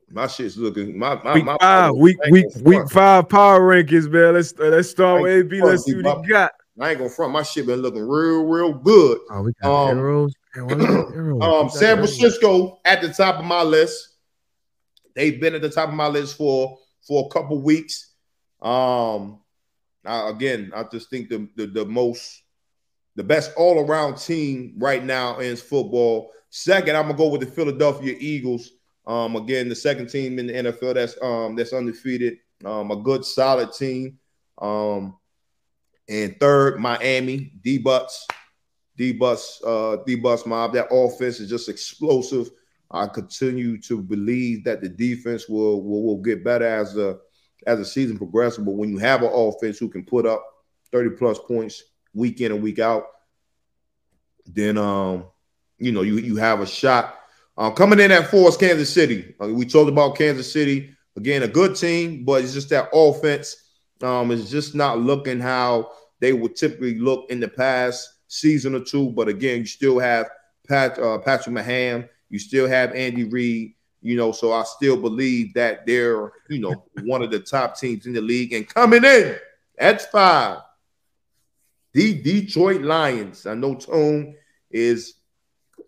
my shit's looking my my, Week my five, week week week five power rankings, man. Let's let's start with AB. Let's see what he got. I ain't gonna front. My shit been looking real real good. Oh, we got Um, arrows. Man, why we got arrows? Um, San. Francisco at the top of my list. They've been at the top of my list for for a couple weeks. Um, I- again, I just think the, the the most the best all around team right now in football. Second, I'm gonna go with the Philadelphia Eagles. Um, again, the second team in the NFL that's um that's undefeated. Um, a good solid team. Um, and third, Miami D Butts, D Butts, uh, D Butts mob. That offense is just explosive. I continue to believe that the defense will will, will get better as the as the season progresses. But when you have an offense who can put up 30 plus points week in and week out, then um, you know, you you have a shot. Uh, coming in at four is Kansas City. Uh, we talked about Kansas City again, a good team, but it's just that offense um, it's just not looking how they would typically look in the past season or two. But again, you still have Pat, uh, Patrick Mahan, you still have Andy Reid. You know, so I still believe that they're, you know, one of the top teams in the league. And coming in at five, the Detroit Lions. I know Tone is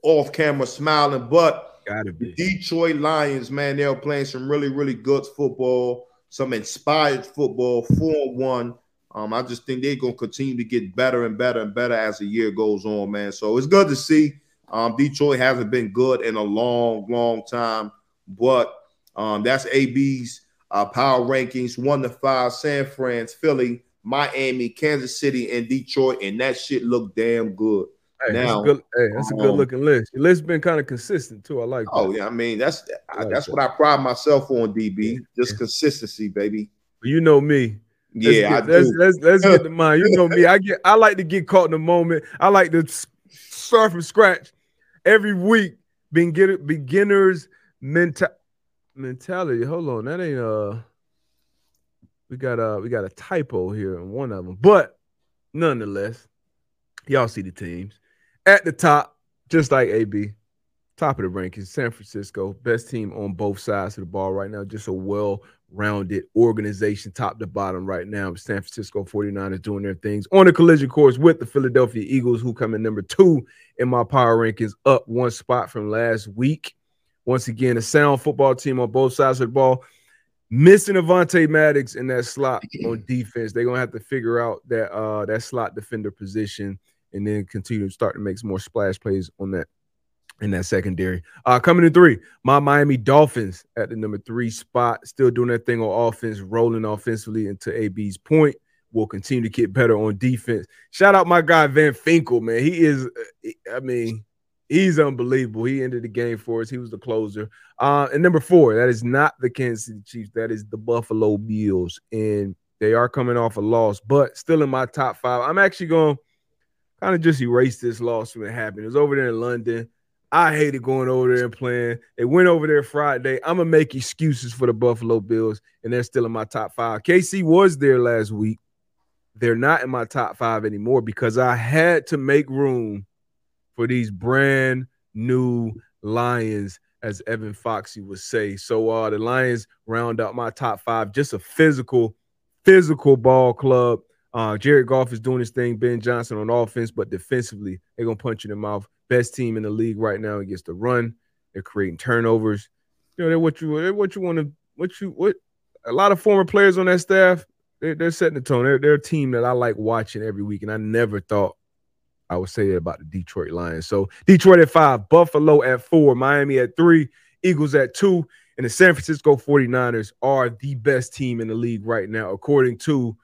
off camera smiling, but the. Detroit Lions, man, they're playing some really, really good football, some inspired football, 4 1. Um, I just think they're gonna continue to get better and better and better as the year goes on, man. So it's good to see. Um, Detroit hasn't been good in a long, long time, but um, that's AB's uh, power rankings one to five: San Fran, Philly, Miami, Kansas City, and Detroit, and that shit looked damn good. Hey, that's Now, a good, hey, that's a good um, looking list. Your list been kind of consistent too. I like that. Oh yeah, I mean that's I, like that's that. what I pride myself on, DB. Just Yeah. consistency, baby. You know me. Let's Yeah, I get, let's, do. let's let's get to mine. You know me. I get I like to get caught in the moment. I like to start from scratch every week. Begin beginners menta- mentality. Hold on, that ain't uh. We got uh we got a typo here in one of them, but nonetheless, y'all see the teams at the top, just like AB. Top of the rankings, San Francisco, best team on both sides of the ball right now. Just a well rounded organization, top to bottom right now. San Francisco 49ers doing their things on the collision course with the Philadelphia Eagles, who come in number two in my power rankings, up one spot from last week. Once again, a sound football team on both sides of the ball. Missing Avonte Maddox in that slot on defense. They're gonna have to figure out that uh that slot defender position and then continue to start to make some more splash plays on that in that secondary. Uh coming in three, my Miami Dolphins at the number three spot, still doing that thing on offense, rolling offensively into AB's point. Will continue to get better on defense. Shout out my guy Van Ginkel, man. He is, I mean, he's unbelievable. He ended the game for us. He was the closer. Uh, and number four, that is not the Kansas City Chiefs. That is the Buffalo Bills, and they are coming off a loss, but still in my top five. I'm actually going to kind of just erase this loss when it happened. It was over there in London. I hated going over there and playing. They went over there Friday. I'm gonna make excuses for the Buffalo Bills, and they're still in my top five. KC was there last week. They're not in my top five anymore because I had to make room for these brand new Lions, as Evan Foxy would say. So uh the Lions round out my top five, just a physical, physical ball club. Uh Jared Goff is doing his thing, Ben Johnson on offense, but defensively, they're gonna punch you in the mouth. Best team in the league right now against the run. They're creating turnovers. You know, they're what you they're what you want to what you what a lot of former players on that staff, they're, they're setting the tone. They're, they're a team that I like watching every week, and I never thought I would say that about the Detroit Lions. So Detroit at five, Buffalo at four, Miami at three, Eagles at two, and the San Francisco 49ers are the best team in the league right now, according to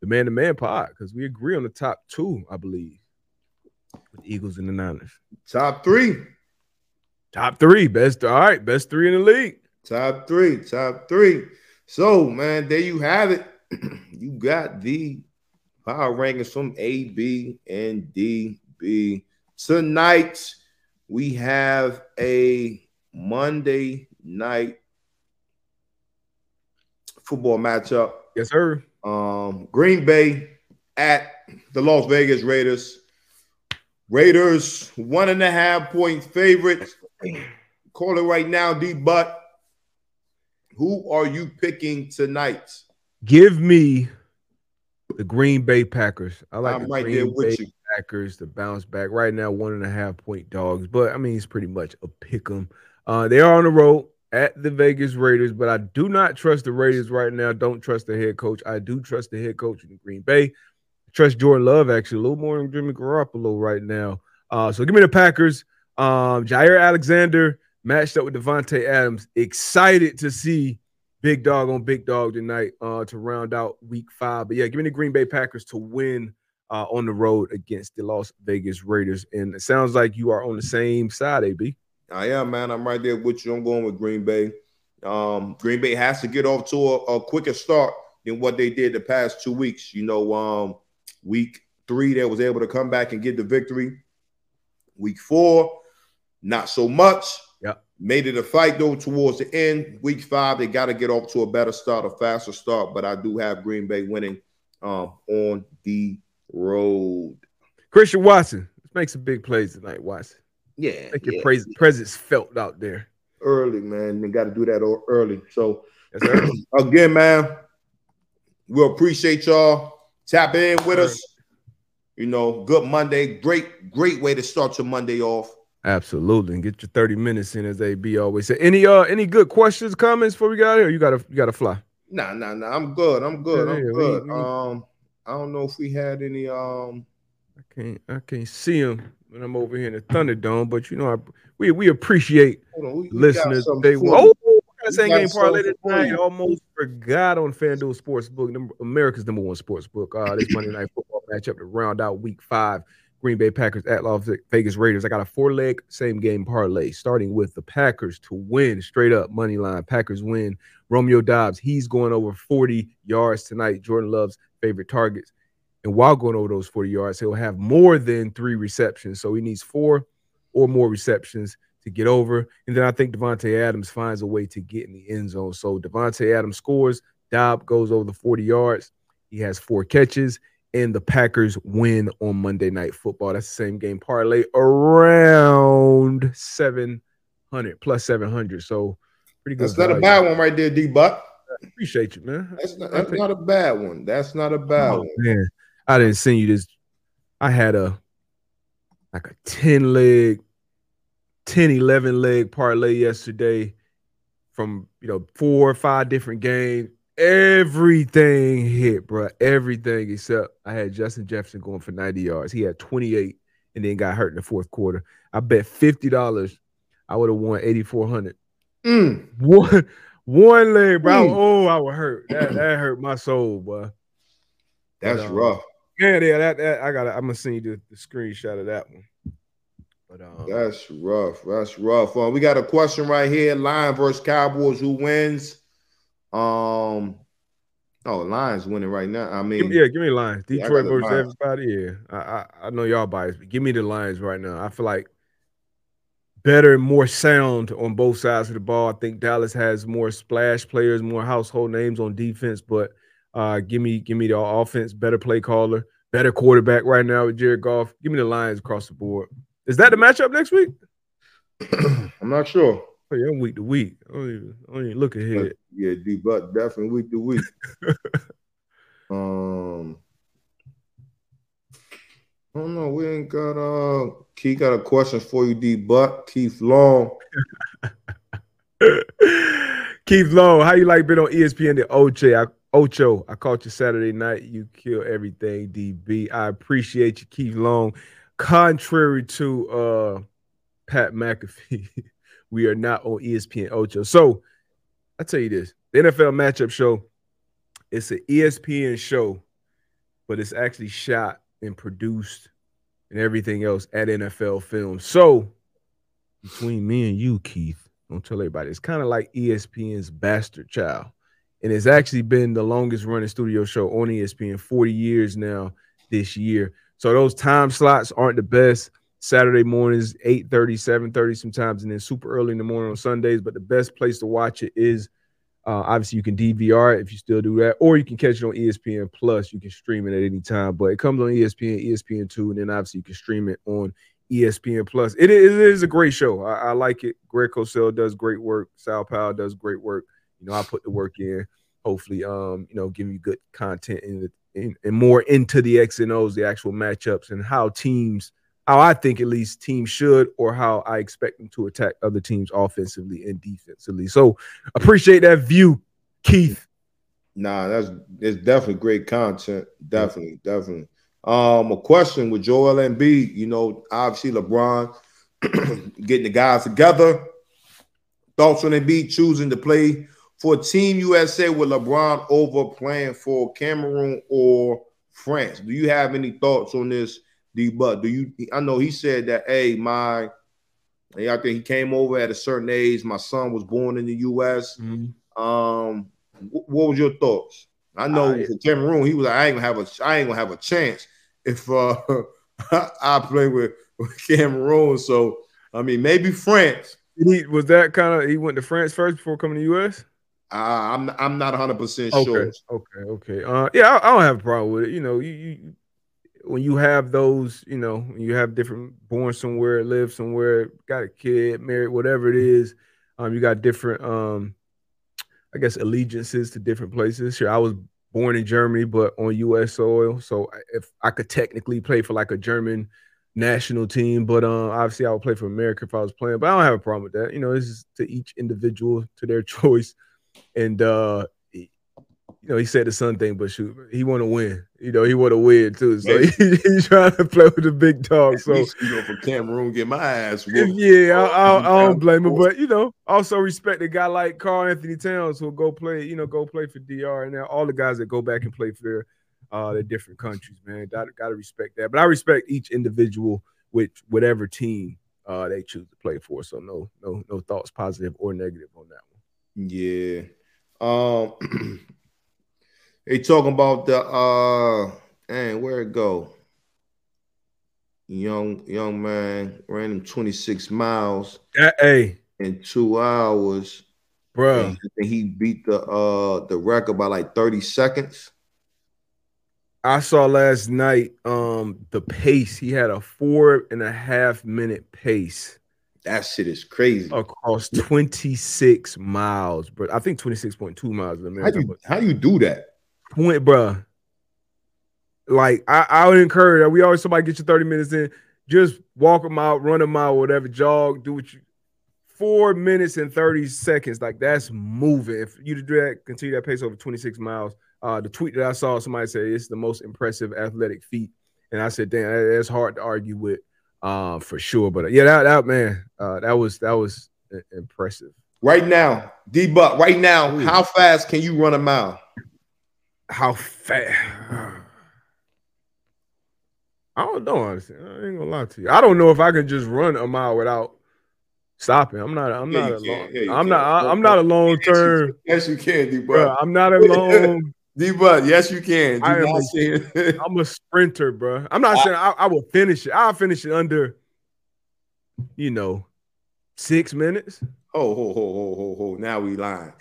the man to man pod, because we agree on the top two, I believe, with the Eagles and the Niners. Top three. Top three, best, all right, best three in the league. Top three. Top three. So, man, there you have it. you got the power rankings from A, B, and D, B. Tonight, we have a Monday night football matchup. Yes, sir. Um, Green Bay at the Las Vegas Raiders. Raiders one and a half point favorites. Call it right now, D. Butt. Who are you picking tonight? Give me the Green Bay Packers. I like I'm the right Green there with Bay you. Packers to bounce back. Right now, one and a half point dogs, but I mean, it's pretty much a pick 'em. Uh, they are on the road at the Vegas Raiders, but I do not trust the Raiders right now. Don't trust the head coach. I do trust the head coach in Green Bay. I trust Jordan Love actually a little more than Jimmy Garoppolo right now. Uh, so give me the Packers. Um, Jaire Alexander matched up with Davante Adams. Excited to see big dog on big dog tonight uh, to round out week five. But yeah, give me the Green Bay Packers to win uh, on the road against the Las Vegas Raiders. And it sounds like you are on the same side, AB. I am, man. I'm right there with you. I'm going with Green Bay. Um, Green Bay has to get off to a, a quicker start than what they did the past two weeks. You know, um, week three, they was able to come back and get the victory. Week four, not so much. Yeah. Made it a fight though towards the end. Week five, they got to get off to a better start, a faster start. But I do have Green Bay winning um, on the road. Christian Watson, let's make some big plays tonight, Watson. Yeah, Make your yeah. pres- presence felt out there. early, man. You got to do that early. So Yes, again, man, we appreciate y'all tapping in with us. You know, good Monday. Great, great way to start your Monday off. Absolutely, and get your thirty minutes in, as AB always say. Any uh, any good questions, comments before we got here? You gotta, you gotta fly. Nah, nah, nah. I'm good. I'm good. Yeah, I'm yeah, we- good. we- Um, I don't know if we had any. Um, I can't, I can't see them when I'm over here in the Thunderdome, but you know, I, we we appreciate on, we, listeners. They oh, you. we got same game parlay tonight. Almost forgot on FanDuel Sportsbook, number, America's number one sportsbook. Uh, this Monday night football matchup to round out Week Five. Green Bay Packers at Las Vegas Raiders. I got a four leg same game parlay, starting with the Packers to win straight up money line. Packers win. Romeo Doubs, he's going over 40 yards tonight. Jordan Love's favorite targets. And while going over those 40 yards, he'll have more than three receptions. So he needs four or more receptions to get over. And then I think Davante Adams finds a way to get in the end zone. So Davante Adams scores. Dobb goes over the 40 yards. He has four catches, and the Packers win on Monday Night Football. That's the same game parlay around 700 plus 700. So pretty good. That's not a bad one right there, D. Buck. Appreciate you, man. That's not, that's not a bad one. That's not a bad Oh, one. man, I didn't send you this. I had a like a 10 leg, 10, 11 leg parlay yesterday from you know four or five different games. Everything hit, bro. Everything except I had Justin Jefferson going for 90 yards. He had 28 and then got hurt in the fourth quarter. I bet $50 I would have won 8,400. Mm. One one leg, bro. Mm. Oh, I would hurt. That, that hurt my soul, boy. That's But, um, rough. Yeah, yeah, that, that I got. I'm gonna send you the, the screenshot of that one. But um, That's rough. That's rough. Uh, we got a question right here: Lion versus Cowboys. Who wins? Um, oh, Lions winning right now. I mean, give me, yeah, give me Lions. Yeah, Detroit the versus Lions. everybody. Yeah, I, I I know y'all biased, but give me the Lions right now. I feel like better and more sound on both sides of the ball. I think Dallas has more splash players, more household names on defense, but uh, give me give me the offense, better play caller, better quarterback right now with Jared Goff. Give me the Lions across the board. Is that the matchup next week? I'm not sure. Oh, yeah, I'm week to week. I don't even, I don't even look ahead. Yeah, D Buck definitely week to week. um, I don't know. We ain't got uh. Keith got a question for you, D Buck. Keith Long. Keith Long, how you like been on ESPN? The OJ? I, Ocho, I caught you Saturday night. You kill everything, DB. I appreciate you, Keith Long. Contrary to uh Pat McAfee, we are not on ESPN Ocho. So I tell you this: the NFL matchup show. It's an ESPN show, but it's actually shot and produced and everything else at NFL Film. So between me and you, Keith. Don't tell everybody. It's kind of like ESPN's Bastard Child. And it's actually been the longest running studio show on ESPN, 40 years now this year. So those time slots aren't the best. Saturday mornings, 8 7 sometimes, and then super early in the morning on Sundays. But the best place to watch it is uh, obviously you can DVR it if you still do that, or you can catch it on ESPN Plus. You can stream it at any time, but it comes on E ESPN, ESPN2, and then obviously you can stream it on ESPN Plus. It is, it is a great show. I, I like it. Greg Cosell does great work. Sal Powell does great work. You know, I put the work in. Hopefully, um, you know, giving you good content and in, and more into the X and O's, the actual matchups, and how teams, how I think at least teams should, or how I expect them to attack other teams offensively and defensively. So appreciate that view, Keith. Nah, that's it's definitely great content. Definitely, definitely. Um, a question with Joel Embiid. You know, obviously LeBron getting the guys together. Thoughts on Embiid choosing to play for Team USA with LeBron over playing for Cameroon or France? Do you have any thoughts on this, D? But do you? I know he said that. Hey, my, I think he came over at a certain age. My son was born in the U.S. Um, wh- what was your thoughts? I know I- for Cameroon, he was like, I ain't gonna have a, I ain't gonna have a chance if uh, I play with, with Cameroon. So I mean, maybe France. He was that kind of he went to France first before coming to the US? Uh, I'm I'm not 100 percent Okay, sure. okay, okay. Uh, yeah, I, I don't have a problem with it. You know, you, you when you have those, you know, when you have different born somewhere, live somewhere, got a kid, married, whatever it is. Um, you got different, um, I guess, allegiances to different places. Sure, I was born in Germany, but on U.S. soil, so if I could technically play for like a German national team, but um, obviously I would play for America if I was playing. But I don't have a problem with that. You know, this is to each individual to their choice, and uh, he- you know, he said the son thing, but shoot, he want to win. You know, he want to win too. So Yeah. he, he's trying to play with the big dog. At So least, you know, for Cameroon, get my ass whooped. yeah, I, I, I don't blame him, but you know, also respect a guy like Karl-Anthony Towns who'll go play, you know, go play for DR, and now all the guys that go back and play for their uh their different countries, man. Got got to respect that. But I respect each individual with whatever team uh they choose to play for. So no, no, no thoughts, positive or negative on that one. Yeah. Um they talking about the uh and where it go? Young young man ran him 26 miles hey, in two hours. bro, And he beat the uh the record by like 30 seconds. I saw last night um the pace. He had a four and a half minute pace. That shit is crazy. across 26 miles, bro. I think 26.2 miles in how America. you how you do that? point, bro. Like I, I would encourage that we always somebody get you 30 minutes in, just walk a mile, run a mile, whatever, jog, do what you four minutes and 30 seconds. Like that's moving. If you to do that, continue that pace over 26 miles. Uh the tweet that I saw, somebody said it's the most impressive athletic feat. And I said, damn, that's hard to argue with uh, for sure. But uh, yeah, that, that man, uh, that was that was impressive. Right now, D Buck, right now, Ooh. how fast can you run a mile? How fast? I don't know, honestly. I ain't gonna lie to you. I don't know if I can just run a mile without stopping. I'm not. I'm Yeah, not a long. Yeah, I'm can. not. I, I'm not a long term. Yes, you can, D Buck. I'm not a long. D Buck, yes, you can. Do I am not a- say it. I'm a sprinter, bro. I'm not saying I, I will finish it. I'll finish it under, you know, six minutes. Oh, ho, ho, ho, ho, ho. Now we lying.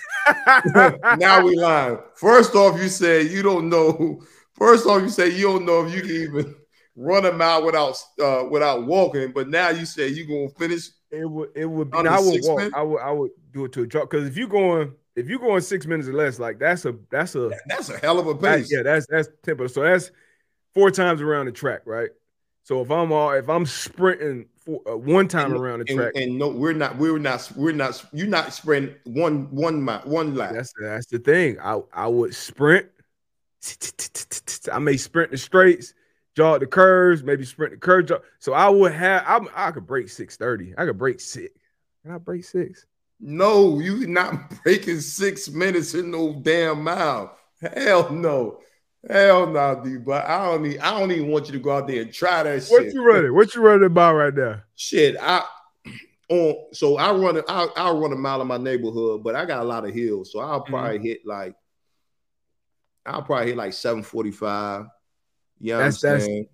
now we lying. First off, you said you don't know. First off, you say you don't know if you can even run a mile without uh without walking. But now you say you gonna finish. It would it would be I would walk. minutes? I would I would do it to a jog. Because if you're going if you're going six minutes or less, like that's a that's a That's a hell of a that- pace. yeah, that's that's tempo. So that's four times around the track, right? So if I'm all if I'm sprinting for uh, one time And- around the And, track, and no, we're not. We're not. We're not. You're not sprinting one one mile, one lap. that's that's the thing. I I would sprint. I may sprint the straights, jog the curves, maybe sprint the curve. Jog. So I would have I'm, I could break six thirty. I could break six. Can I break six? No, you not breaking six minutes in no damn mile. Hell no. Hell no, dude. But I don't need. I don't even want you to go out there and try that What shit. you running? What you running about right now? Shit, I on. So I run. a- I I'll run a mile in my neighborhood, but I got a lot of hills, so I'll probably Mm-hmm. hit like. I'll probably hit like seven forty five. You know what I'm That's- that's- saying?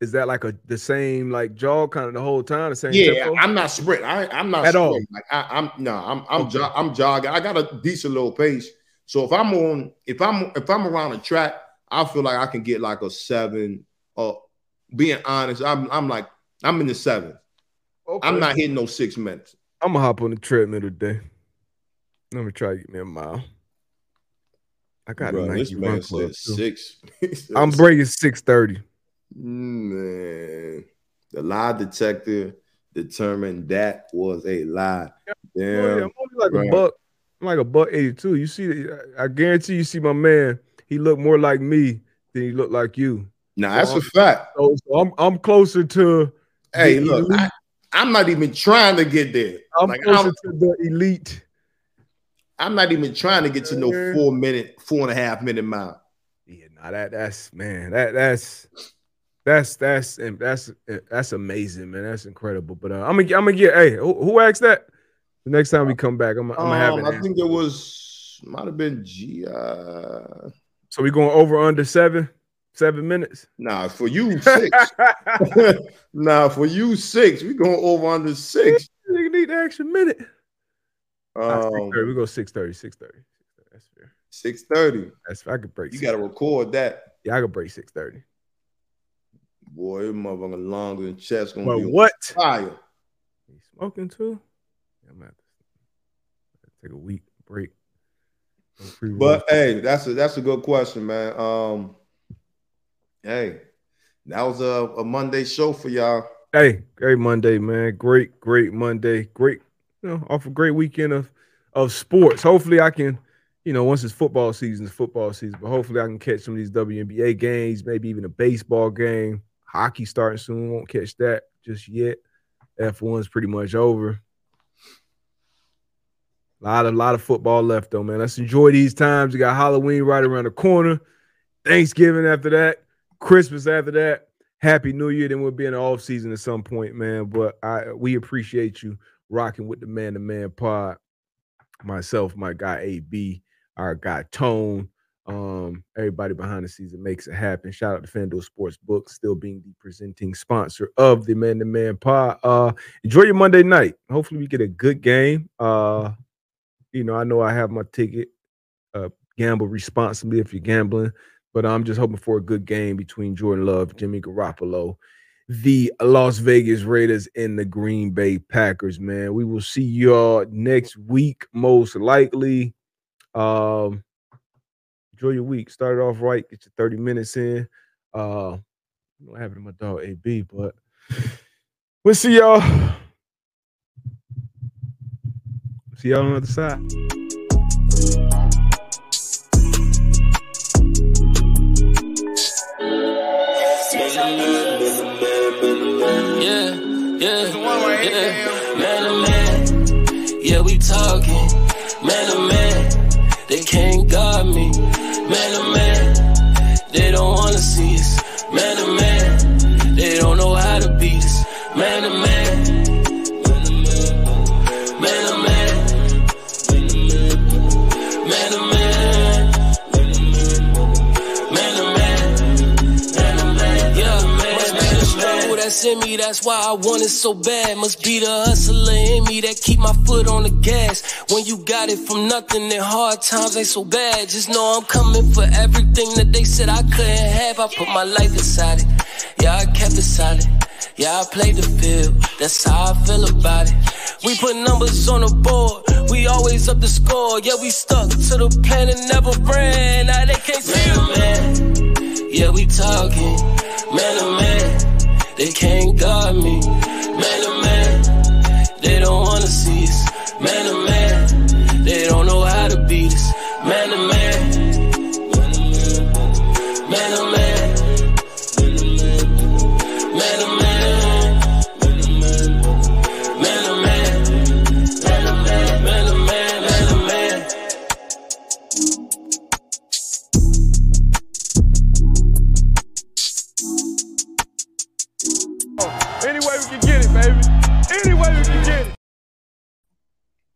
Is that like a the same like jog kind of the whole time? The same Yeah, tempo? I'm not sprinting. I, I'm not At all. Like I, I'm no, I'm I'm Okay. jo- I'm jogging. I got a decent little pace. So if I'm on, if I'm if I'm around a track, I feel like I can get like a seven. Or being honest, I'm I'm like I'm in the seven. Okay. I'm not hitting no six minutes. I'm gonna hop on the treadmill today. Let me try to get me a mile. I got Bro, a Nike man run club. six. I'm breaking six thirty. Mm, man. The lie detector determined that was a lie. Oh, Damn. I'm only like right. a buck. I'm like a buck eighty two. You see, I guarantee you see my man. He looked more like me than he looked like you. Nah, that's a fact. So, so I'm I'm closer to Hey, look, elite. I, I'm not even trying to get there. I'm Like, closer I'm, to the elite. I'm not even trying to get to no four minute, four and a half minute mile. Yeah, nah, that that's man, that that's that's that's and that's that's amazing, man. That's incredible. But uh, I'm gonna I'm gonna get. Hey, who, who asked that? The next time we come back, I'm, I'm gonna have Um, it. I think it was might have been G. Uh, So we going over under seven, seven minutes. nah, for you six. nah, for you six. We going over under six. Nigga need the extra minute. Um, 6:30. we go 630, 630. That's fair. six thirty. That's I could break. You got to record that. Yeah, I could break 630. Boy, it motherfucker longer than chest gonna But be on what? fire. You smoking too? Yeah, I'm gonna have to take a week break. But hey, that's a that's a good question, man. Um, hey, that was a, a Monday show for y'all. Hey, great Monday, man. Great, great Monday. Great, you know, off a great weekend of of sports. Hopefully, I can, you know, once it's football season, it's football season. But hopefully, I can catch some of these WNBA games, maybe even a baseball game. Hockey starting soon. Won't catch that just yet. F1's pretty much over. A lot of lot of football left though, man. Let's enjoy these times. We got Halloween right around the corner. Thanksgiving after that, Christmas after that. Happy New Year. Then we'll be in the off season at some point, man. But I we appreciate you rocking with the man to man pod. Myself, my guy AB, our guy Tone, um, everybody behind the that makes it happen. Shout out to FanDuel Sportsbook, still being the presenting sponsor of the man to man pod. Uh, enjoy your Monday night. Hopefully, we get a good game. Uh, you know, I know I have my ticket. Uh, gamble responsibly if you're gambling. But I'm just hoping for a good game between Jordan Love, Jimmy Garoppolo, the Las Vegas Raiders, and the Green Bay Packers. Man, we will see y'all next week, most likely. Um, enjoy your week. Start it off right. Get your 30 minutes in. Uh, what happened to my dog AB? But we'll see y'all. See y'all on the other side. Yeah, yeah, yeah. Man to man, yeah, we talking. Man to man, they can't guard me. Man to man, they don't wanna see us. Man to man, they don't know how to beat us. Man to man, that's in me. That's why I want it so bad. Must be the hustler in me that keep my foot on the gas. When you got it from nothing, then hard times ain't so bad. Just know I'm coming for everything that they said I couldn't have. I put my life inside it. Yeah, I kept it solid. Yeah, I played the field. That's how I feel about it. We put numbers on the board. We always up the score. Yeah, we stuck to the plan and never ran. Now they can't see man, man. Yeah, we talking. Man to man. They can't guard me. Man to man. They don't wanna see us. Man to man. They don't know how to beat us. Man to man. Man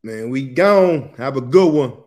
Man, we gone. Have a good one.